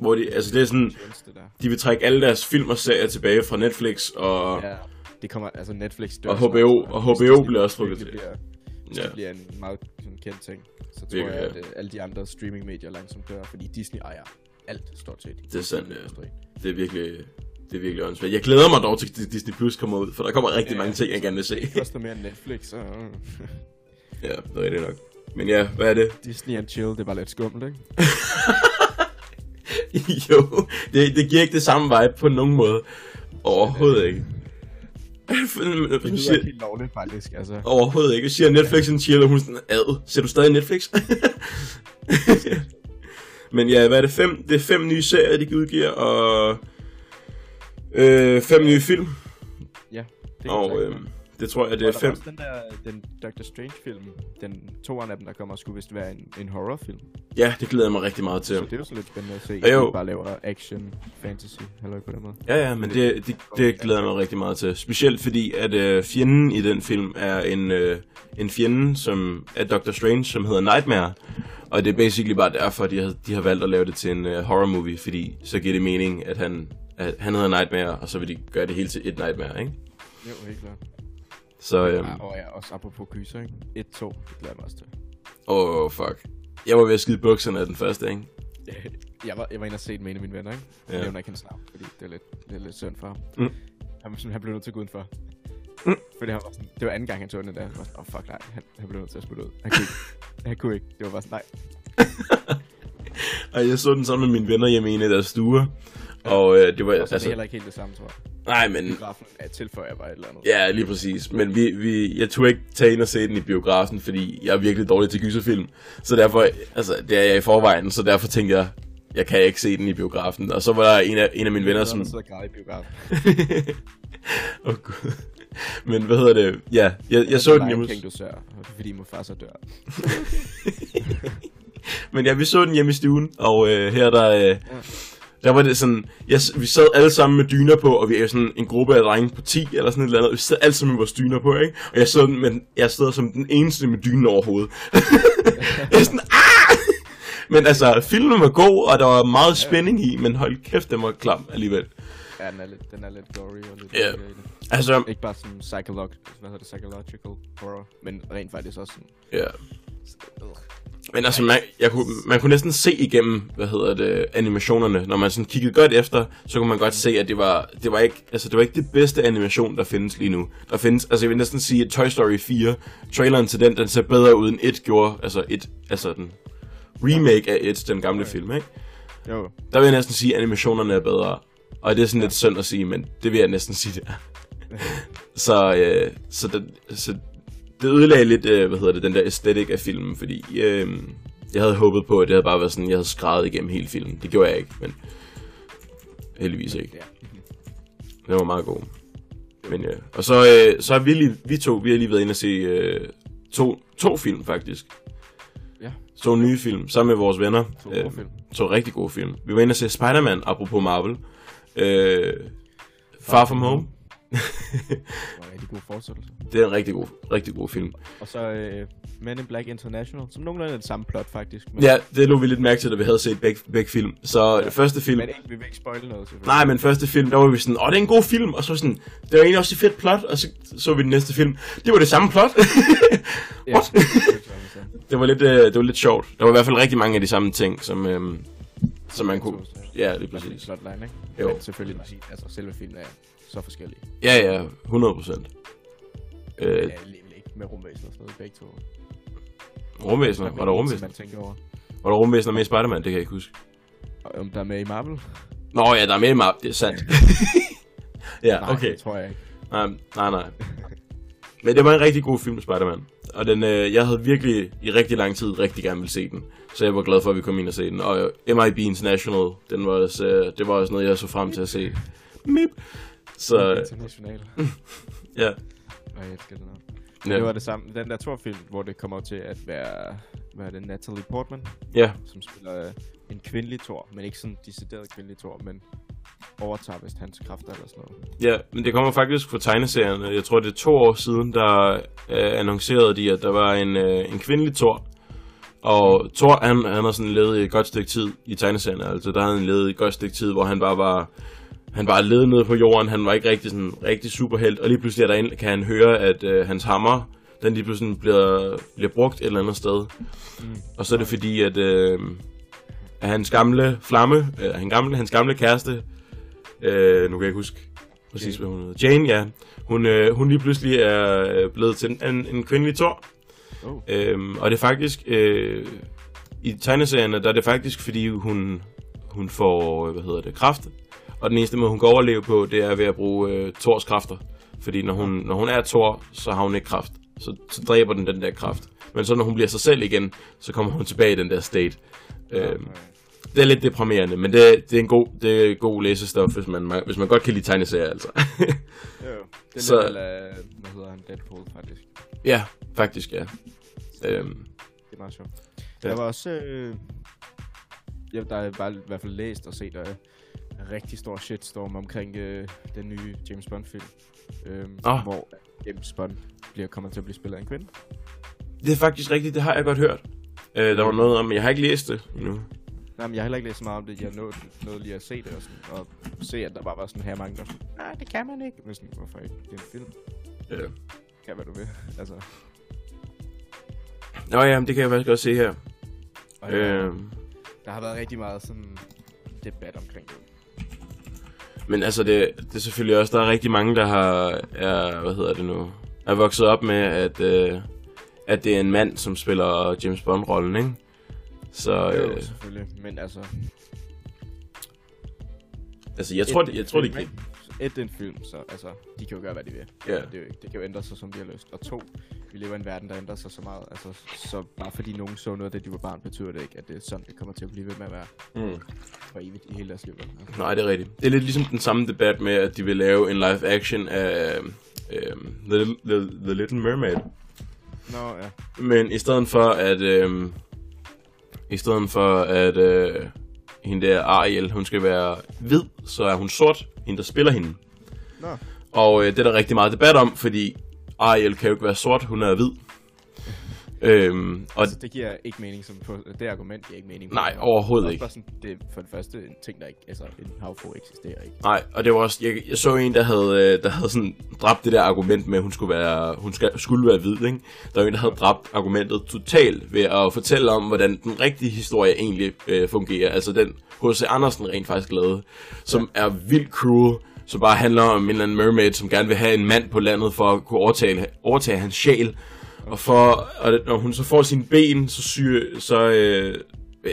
A: hvor de, altså det er sådan, de vil trække alle deres film og serier tilbage fra Netflix og...
B: Ja, det kommer, altså Netflix
A: Og HBO og HBO
B: Disney
A: bliver også trukket til.
B: Bliver, hvis
A: Ja.
B: det bliver en meget sådan, kendt ting, så tror
A: Virkelig,
B: jeg,
A: ja.
B: at øh, alle de andre streamingmedier langsomt dør, fordi Disney ejer alt stort set.
A: Det er sandt, ja. Det er virkelig, det er virkelig åndssvagt. Jeg glæder mig dog til at Disney Plus kommer ud, for der kommer rigtig
B: Ja,
A: mange ting, jeg gerne vil se.
B: Det koster mere end Netflix, så...
A: ja, det er rigtigt nok. Men ja, hvad er det?
B: Disney and chill, det er bare lidt skummelt, ikke?
A: jo, det, det giver ikke det samme vibe på nogen måde. Overhovedet ikke.
B: Det lyder
A: siger,
B: ikke helt lovligt, faktisk, altså.
A: overhovedet ikke. Jeg siger Netflix and chill, og hun er sådan, ad, ser du stadig Netflix? Men ja, hvad er det? Fem, det er fem nye serier, de udgiver, og øh, fem nye film.
B: Ja, det
A: Og
B: godt
A: øh. Det tror jeg, det er fem.
B: også den der, den Doctor Strange-film, den toeren af dem, der kommer, skulle vist være en, en horrorfilm.
A: Ja, det glæder jeg mig rigtig meget til.
B: Så det er jo så lidt spændende at se, at de bare laver action, fantasy, halløj på den måde.
A: Ja, ja, men det, det, det glæder jeg mig rigtig meget til. Specielt fordi, at øh, fjenden i den film er en, øh, en fjende, som er Doctor Strange, som hedder Nightmare. Og det er basically bare derfor, de har, de har valgt at lave det til en øh, horror movie, fordi så giver det mening, at han, at han hedder Nightmare, og så vil de gøre det hele til et Nightmare, ikke?
B: Jo, helt klart.
A: Så, øhm,
B: Ja, og ja, også apropos kyser, ikke? 1-2, det glæder jeg mig også til.
A: åh, oh, fuck. Jeg var ved at skide bukserne af den første, ikke?
B: jeg, var, jeg var inde og set med en af mine venner, ikke? Jeg
A: Ja.
B: nævner ikke hans navn, fordi det er lidt, det er lidt synd for ham.
A: Mm.
B: Han, han blev nødt til at gå udenfor.
A: Mm.
B: Fordi han var sådan, det var anden gang, han tog den der. Han var sådan, oh fuck nej, han, han blev nødt til at smutte ud. Han kunne ikke. han kunne ikke. Det var bare sådan, nej.
A: Og jeg så den sammen med mine venner hjemme i en af deres stuer. Og øh, det var,
B: Og så er det
A: altså,
B: heller ikke helt det samme, tror jeg.
A: Nej, men
B: Biografen ja, tilføjer bare et eller andet.
A: Ja, lige præcis. Men vi, vi, jeg turde ikke tage ind og se den i biografen, fordi jeg er virkelig dårlig til gyserfilm. Så derfor, altså, det er jeg i forvejen, så derfor tænkte jeg, jeg kan ikke se den i biografen. Og så var der en af, en af mine venner, som...
B: Græder i biografen.
A: Åh, oh, gud. Men hvad hedder det? Ja, jeg, jeg så den hjemme...
B: King, du sør, fordi Mufasa dør.
A: Men ja, vi så den hjemme i stuen, og øh, her der... Øh, der var det sådan, jeg, vi sad alle sammen med dyner på, og vi er sådan en gruppe af drenge på 10 eller sådan et eller andet, vi sad alle sammen med vores dyner på, ikke? Og jeg sad, men jeg sad som den eneste med dynen over hovedet. jeg er sådan, ah! Men altså, filmen var god, og der var meget spænding i, men hold kæft, den var klam alligevel.
B: Ja, den er lidt, den er lidt gory og lidt
A: Ja.
B: ubehageligt.
A: Altså,
B: Ikke bare sådan psycholog, hvad hedder det, psychological horror, men rent faktisk også sådan...
A: ja.
B: Øh.
A: Men altså, man, jeg kunne, man kunne næsten se igennem, hvad hedder det, animationerne. Når man sådan kiggede godt efter, så kunne man godt se, at det var, det var ikke, altså det var ikke det bedste animation, der findes lige nu. Der findes, altså jeg vil næsten sige, at Toy Story 4, traileren til den, den ser bedre ud end et gjorde, altså et, altså den remake af et, den gamle film, ikke?
B: Jo,
A: Der vil jeg næsten sige, at animationerne er bedre. Og det er sådan lidt synd at sige, men det vil jeg næsten sige, det er. så, øh, så, det, så det ødelagde lidt, øh, hvad hedder det, den der æstetik af filmen, fordi øh, jeg havde håbet på, at det havde bare været sådan, jeg havde skrevet igennem hele filmen. Det gjorde jeg ikke, men heldigvis ikke. Den var meget god. Men ja, og så, øh, så har vi lige, vi to, vi har lige været inde og se øh, to, to film faktisk.
B: Ja,
A: To nye film, sammen med vores venner.
B: to
A: Øh,
B: film.
A: to rigtig gode film. Vi var inde og se Spider-Man, apropos Marvel. Øh, Far From Home.
B: Det var en rigtig god fortsættelse.
A: Det er en rigtig god, rigtig god film.
B: Og så uh, Men in Black International, som nogenlunde er det samme plot faktisk. Men,
A: Ja, det lå vi lidt mærke til, da vi havde set begge, begge film. Så ja. første film...
B: men ikke, vi vil ikke spoile noget.
A: Nej, men første film, der var vi sådan, åh, det er en god film, og så sådan, det var egentlig også et fedt plot, og så så vi den næste film. Det var det samme plot.
B: Ja, det
A: det, var lidt, øh, det var lidt sjovt. Der var i hvert fald rigtig mange af de samme ting, som, øhm, som man kunne... Ja, lige
B: Præcis.
A: præcis.
B: Plotline, ikke?
A: Jo.
B: Men selvfølgelig, altså selve filmen er så forskellig.
A: Ja, ja, 100 procent. Øh,
B: Ja, ikke med rumvæsen og sådan noget, begge to.
A: rumvæsener, var der
B: Som
A: rumvæsener?
B: Man tænker over.
A: Var der rumvæsener med i Spider-Man? Det kan jeg ikke huske.
B: Og Om der er med i Marvel?
A: Nå ja, der er med i map, det er sandt. ja,
B: Nej,
A: okay.
B: det tror jeg ikke.
A: Nej, nej, nej. Men det var en rigtig god film Spider-Man. og den, øh, jeg havde virkelig i rigtig lang tid rigtig gerne vil se den. Så jeg var glad for, at vi kom ind og se den. Og MIB International, den var også, øh, det var også noget, jeg så frem til at se. Mip. Så
B: International.
A: ja,
B: Og jeg elsker det navn.
A: ja,
B: Det var det samme. Den der Thor-film, hvor det kommer til at være... Hvad er det? Natalie Portman,
A: ja,
B: som spiller øh, en kvindelig Thor. Men ikke sådan decideret kvindelig Thor, men overtager vist hans kræfter eller sådan noget.
A: ja, men det kommer faktisk fra tegneserierne. Jeg tror, det er to år siden, der øh, annoncerede de, at der var en, øh, en kvindelig Thor. Og Thor, han, han har sådan levet i et godt stykke tid i tegneserierne. Altså, der havde han levet i et godt stykke tid, hvor han bare var... Han var ledet nede på jorden, han var ikke rigtig, sådan, rigtig superhelt, og lige pludselig er der en, kan han høre, at øh, hans hammer, den lige pludselig bliver, bliver brugt et eller andet sted.
B: Mm.
A: Og så er det fordi, at, øh, at hans gamle flamme, øh, hans, gamle, hans gamle kæreste, øh, nu kan jeg ikke huske præcis,
B: Jane.
A: hvad hun hedder, Jane, ja, hun, øh, hun lige pludselig er øh, blevet til en, en kvindelig Thor.
B: Oh.
A: Øhm, og det er faktisk, øh, i tegneserierne, der er det faktisk, fordi hun, hun får, hvad hedder det, kraft. Og den eneste måde, hun kan overleve på, det er ved at bruge øh, Thors kræfter. Fordi når hun, når hun er Thor, så har hun ikke kraft. Så, så dræber den den der kraft. Men så når hun bliver sig selv igen, så kommer hun tilbage i den der state. Øhm, det er lidt deprimerende, men det, det er en god, det er god læsestof, hvis man, hvis man godt kan lide tegneserier, altså.
B: Jo. Det er
A: Så-
B: lidt af, hvad hedder han, Deadpool faktisk.
A: ja, faktisk, ja. Øhm,
B: Det er meget sjovt.
A: Ja.
B: Der var også... Øh, ja, der er bare i hvert fald læst og set, en rigtig stor shitstorm omkring øh, den nye James Bond-film. Øh,
A: Ah.
B: Hvor James Bond bliver, kommer til at blive spillet af en kvinde.
A: det er faktisk rigtigt, det har jeg godt hørt. Øh, der var noget om, jeg har ikke læst det endnu.
B: Nej, men jeg har heller ikke læst så meget om det. Jeg nåede, nåede lige at se det og, sådan, og se, at der bare var sådan her mange, der sådan, nej, det kan man ikke. Men sådan, hvorfor ikke? Det er en film.
A: Ja.
B: Kan hvad du vil. Altså,
A: Nå ja, det kan jeg faktisk godt se her.
B: og. Øh, der har været rigtig meget sådan debat omkring det.
A: Men altså, det, det er selvfølgelig også, der er rigtig mange, der har, er, hvad hedder det nu, er vokset op med, at, øh, at det er en mand, som spiller James Bond-rollen, ikke? Så,
B: Jo,
A: øh,
B: selvfølgelig. Men altså,
A: altså, jeg tror, det, jeg tror, det kan...
B: Et, det er en film, så altså, de kan jo gøre, hvad de vil.
A: Ja.
B: Altså, det, er jo ikke, det kan jo ændre sig, som de har lyst. Og to, vi lever i en verden, der ændrer sig så meget. Altså, så bare fordi nogen så noget det, de var barn, betyder det ikke, at det er sådan, det kommer til at blive ved med at være
A: Mm.
B: for evigt i hele deres liv. Altså.
A: Nej, det er rigtigt. Det er lidt ligesom den samme debat med, at de vil lave en live action af øh, The, Little- The, The Little Mermaid.
B: Nå, ja.
A: Men i stedet for at... Øh, I stedet for at... Øh, hende der Ariel, hun skal være hvid, så er hun sort, hende der spiller hende.
B: Nå,
A: Og øh, det er der rigtig meget debat om, fordi Ariel kan jo ikke være sort, hun er hvid. Øhm, og
B: altså, det giver ikke mening som på, det argument giver ikke mening. på
A: Nej, overhovedet ikke.
B: Sådan, det er for det første en ting, der ikke, altså en havfru eksisterer ikke.
A: Nej, og det var også, jeg, jeg så en, der havde, øh, der havde sådan dræbt det der argument med, at hun skulle være, hun skal, skulle være hvid, ikke? Der var en, der havde dræbt argumentet totalt ved at fortælle om, hvordan den rigtige historie egentlig øh, fungerer. Altså den H.C. Andersen rent faktisk lavede, som ja. er vildt cruel, som bare handler om en eller anden mermaid, som gerne vil have en mand på landet for at kunne overtage, overtage hans sjæl. Og, for, og når hun så får sine ben, så syge, så... Øh,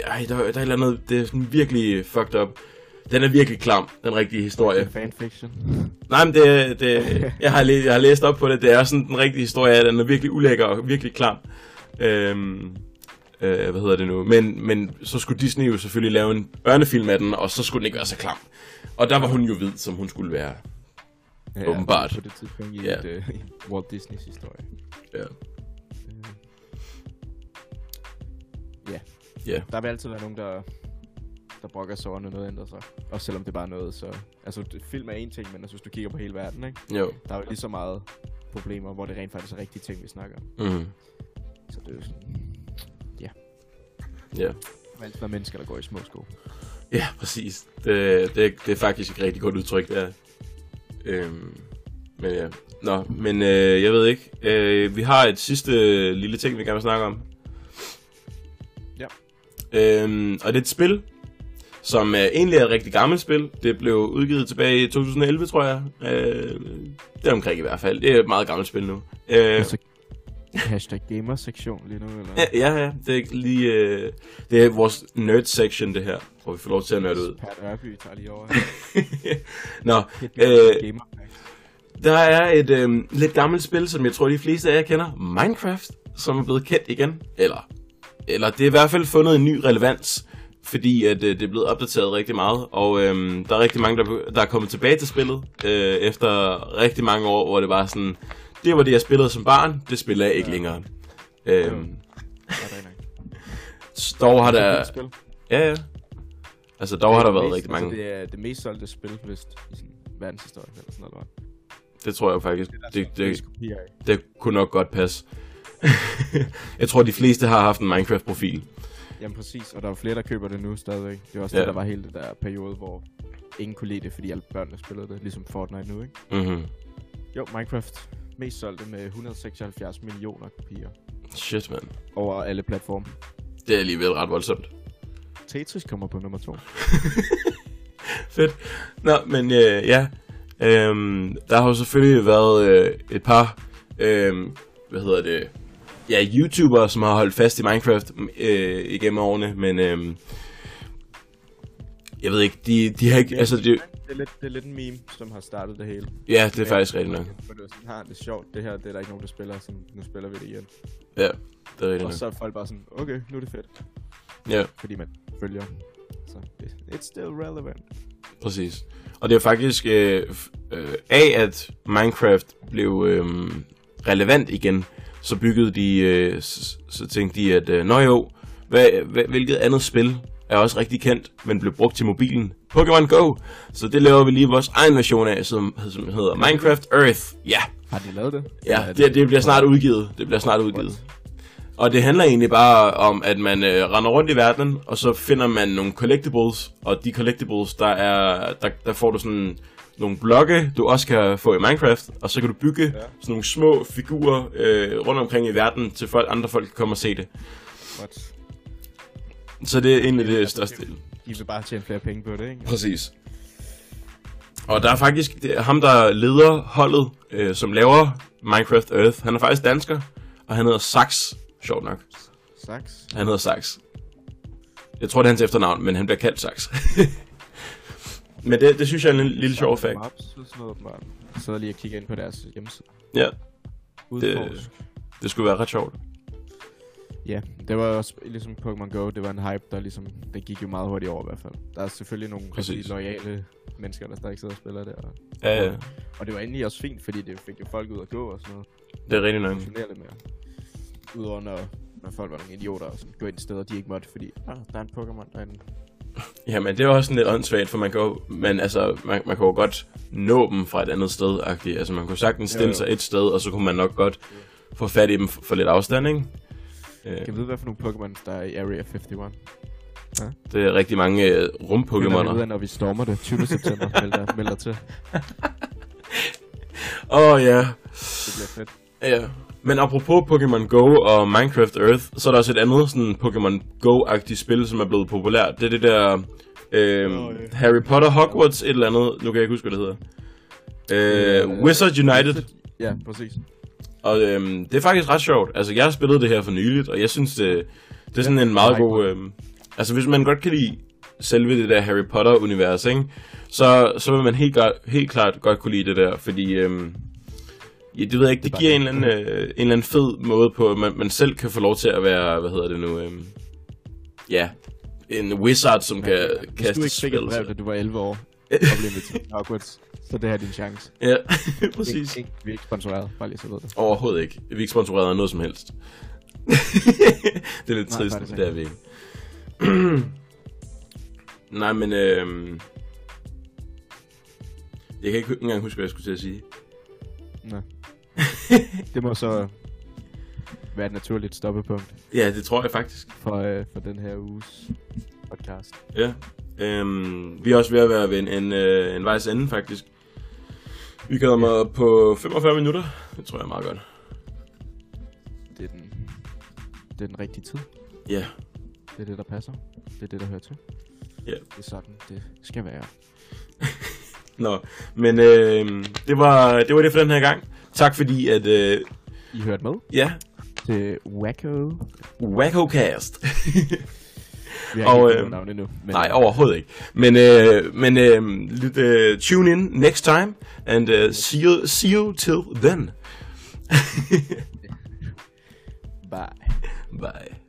A: ej, der, der er et eller andet, det er sådan virkelig fucked up. Den er virkelig klam, den rigtige historie.
B: Fanfiction.
A: Nej, men det, det, jeg, har læ- jeg har læst op på det. Det er sådan den rigtige historie, den er virkelig ulækker og virkelig klam. Øhm, øh, hvad hedder det nu? Men, men så skulle Disney jo selvfølgelig lave en børnefilm af den, og så skulle den ikke være så klam. Og der var hun jo hvid, som hun skulle være.
B: Ja,
A: Åbenbart.
B: På det tidspunkt i
A: Ja.
B: et, uh, Walt Disneys historie.
A: Ja.
B: Ja.
A: Ja.
B: Der vil altid være nogen, der, der brokker sig over, når noget ændrer sig. Også selvom det bare er noget, så... Altså, film er en ting, men altså, hvis du kigger på hele verden, ikke?
A: Jo.
B: Der er jo lige så meget problemer, hvor det rent faktisk er rigtige ting, vi snakker om.
A: Mm.
B: Så det er jo sådan...
A: Ja.
B: Der vil altid være mennesker, der går i små sko.
A: Ja, præcis. Det, det, det er faktisk et rigtig godt udtryk, det er. Øhm, men ja. Nå, men øh, jeg ved ikke. Øh, vi har et sidste lille ting, vi gerne vil snakke om.
B: Ja.
A: Øhm, og det er et spil, som øh, egentlig er et rigtig gammelt spil. Det blev udgivet tilbage i 2011, tror jeg. Øh, det er omkring i hvert fald. Det er et meget gammelt spil nu. Øh,
B: Altså, hashtag gamer-sektion lige nu, eller?
A: ja, ja, ja, det er lige... Øh, det er vores nerd-section, det her, hvor vi får lov til at nørde ud.
B: Pat Ørby tager lige over.
A: Nå, Øh,
B: øh, gamer
A: Der er et øh, lidt gammelt spil, som jeg tror, de fleste af jer kender. Minecraft. som er blevet kendt igen. Eller, eller det er i hvert fald fundet en ny relevans, fordi at øh, det er blevet opdateret rigtig meget. Og øh, der er rigtig mange, der, der er kommet tilbage til spillet, øh, efter rigtig mange år, hvor det var sådan, det var det, jeg spillede som barn, det spiller jeg ikke ja. længere. Øh,
B: Ja, nok.
A: dog har
B: er
A: der... Ja, ja. Altså, dog har der
B: er
A: været
B: mest-
A: rigtig mange.
B: Altså, det er det mest solgte spil, vist, i sådan verdenshistorien eller sådan noget.
A: Det tror jeg faktisk. Det,
B: Det,
A: det,
B: det,
A: det kunne nok godt passe. Jeg tror, de fleste har haft en Minecraft-profil.
B: Jamen præcis, og der er flere, der køber det nu stadigvæk. Det er også
A: Ja.
B: det, der var hele det der periode, hvor ingen kunne lide det, fordi alle børnene spillede det, ligesom Fortnite nu, ikke?
A: Mm-hmm.
B: Jo, Minecraft mest solgte med 176 millioner kopier
A: Shit, mand.
B: over alle platforme.
A: Det er alligevel ret voldsomt.
B: Tetris kommer på nummer to.
A: Fedt. Nå, men øh, ja. Øhm, der har jo selvfølgelig været øh, et par, øh, hvad hedder det, ja, YouTubere, som har holdt fast i Minecraft øh, igennem årene, men øh, jeg ved ikke, de, de har ikke, altså det,
B: det, er lidt, det er lidt en meme, som har startet det hele.
A: ja, det er faktisk rigtigt nok.
B: For det er sådan, har det er sjovt, det her, det er der ikke nogen, der spiller, så nu spiller vi det igen.
A: Ja, det er rigtigt
B: Og så er folk bare sådan, okay, nu er det fedt,
A: Ja,
B: fordi man følger. Så det, it's still relevant.
A: præcis. Og det er faktisk øh, øh, af, at Minecraft blev øh, relevant igen, så byggede de, øh, så, så tænkte de, at øh, nå jo, hvad, hvad, hvilket andet spil er også rigtig kendt, men blev brugt til mobilen? Pokémon Go! Så det laver vi lige vores egen version af, som, som hedder Minecraft Earth. Ja,
B: Har de lavet det?
A: ja det, det bliver snart udgivet. Det bliver snart udgivet. Og det handler egentlig bare om, at man øh, render rundt i verden, og så finder man nogle collectibles, og de collectibles, der er, der, der får du sådan nogle blokke, du også kan få i Minecraft, og så kan du bygge ja. sådan nogle små figurer øh, rundt omkring i verden, til folk, andre folk kan komme og se det.
B: What?
A: Så det er egentlig det største del.
B: De vil bare tjene flere penge på det, ikke?
A: Præcis. Og der er faktisk det er ham, der leder holdet, øh, som laver Minecraft Earth. Han er faktisk dansker, og han hedder Sax, sjovt nok.
B: Sax.
A: Han hedder Sax. Jeg tror, det er hans efternavn, men han bliver kaldt Sax. men det, det synes jeg er en lille sjov fact.
B: Maps, sådan noget, åbenbart. Jeg sidder lige og kigger ind på deres hjemmeside.
A: Ja,
B: Udforsk.
A: det skulle være ret sjovt.
B: Ja, det var også ligesom Pokémon Go, det var en hype, der ligesom, det gik jo meget hurtigt over i hvert fald. Der er selvfølgelig nogle rigtig loyale mennesker, der stadig sidder og spiller det. Og,
A: Ja, ja,
B: og det var egentlig også fint, fordi det fik jo folk ud at gå og sådan noget.
A: det er rigtig nok.
B: Lidt mere. Udover når, når folk var nogle idioter og sådan, gå ind steder, de ikke måtte, fordi ah, der er en Pokémon derinde.
A: Ja, men det er også sådan lidt åndssvagt, for man kan jo, men altså, man, man kan jo godt nå dem fra et andet sted, -agtigt. Altså, man kunne sagtens stille
B: Jo, jo.
A: sig et sted, og så kunne man nok godt få fat i dem for, for lidt afstand, ikke? Øh,
B: Kan vi vide, hvad for nogle Pokémon, der er i Area 51?
A: det er rigtig mange øh,
B: vi ud
A: rum-Pokémoner.
B: af, når vi stormer det 20. september, melder, melder til.
A: Åh, oh, ja.
B: Det bliver fedt.
A: Ja. Men apropos Pokémon Go og Minecraft Earth, så er der også et andet sådan Pokémon Go-agtigt spil, som er blevet populært. Det er det der øhm,
B: Nå, ja.
A: Harry Potter Hogwarts et eller andet. Nu kan jeg ikke huske, hvad det hedder. Øh,
B: Øh,
A: Wizard United.
B: Ja, præcis.
A: Og øhm, det er faktisk ret sjovt. Altså, jeg har spillet det her for nyligt, og jeg synes, det, det er sådan en meget god... Øhm, altså, hvis man godt kan lide selve det der Harry Potter-univers, ikke? Så, så vil man helt, godt, helt klart godt kunne lide det der, fordi... Øhm, ja, det ved jeg ikke, det
B: Det er
A: giver en eller, anden, øh, en eller anden fed måde på, at man, man selv kan få lov til at være, hvad hedder det nu, øhm, ja, en wizard, som kan
B: Hvis
A: kaste
B: du ikke fik et brev, da du var 11 år, og blev inviteret til Hogwarts, så det her er din chance.
A: Ja, præcis.
B: Ikke, vi er ikke sponsoreret, bare lige så ved det.
A: Overhovedet ikke. Vi er ikke sponsoreret af noget som helst. det er lidt
B: Nej,
A: trist, det er vi ikke. Nej, men øhm... Jeg kan ikke engang huske, hvad jeg skulle til at sige.
B: Nej. det må så være et naturligt stoppepunkt
A: Ja, det tror jeg faktisk.
B: for, øh, for den her uges podcast.
A: Ja. Øhm, vi er også ved at være ved en, en, øh, en vejs ende, faktisk. Vi kommer på 45 minutter. Det tror jeg er meget godt.
B: Det er den, det er den rigtige tid.
A: Ja.
B: Det er det, der passer. Det er det, der hører til.
A: Ja.
B: Det er sådan, det skal være.
A: Nå, men øh, det, var, det var det for den her gang. Tak fordi, at... Øh,
B: I hørte med
A: ja,
B: til Wacko.
A: WackoCast.
B: Vi har
A: Og,
B: ikke
A: øh,
B: øh, navn endnu. Men,
A: Nej, overhovedet ikke. Men, øh, men øh, lidt, øh, tune in next time, and uh, see, you, see you till then.
B: Bye.
A: Bye.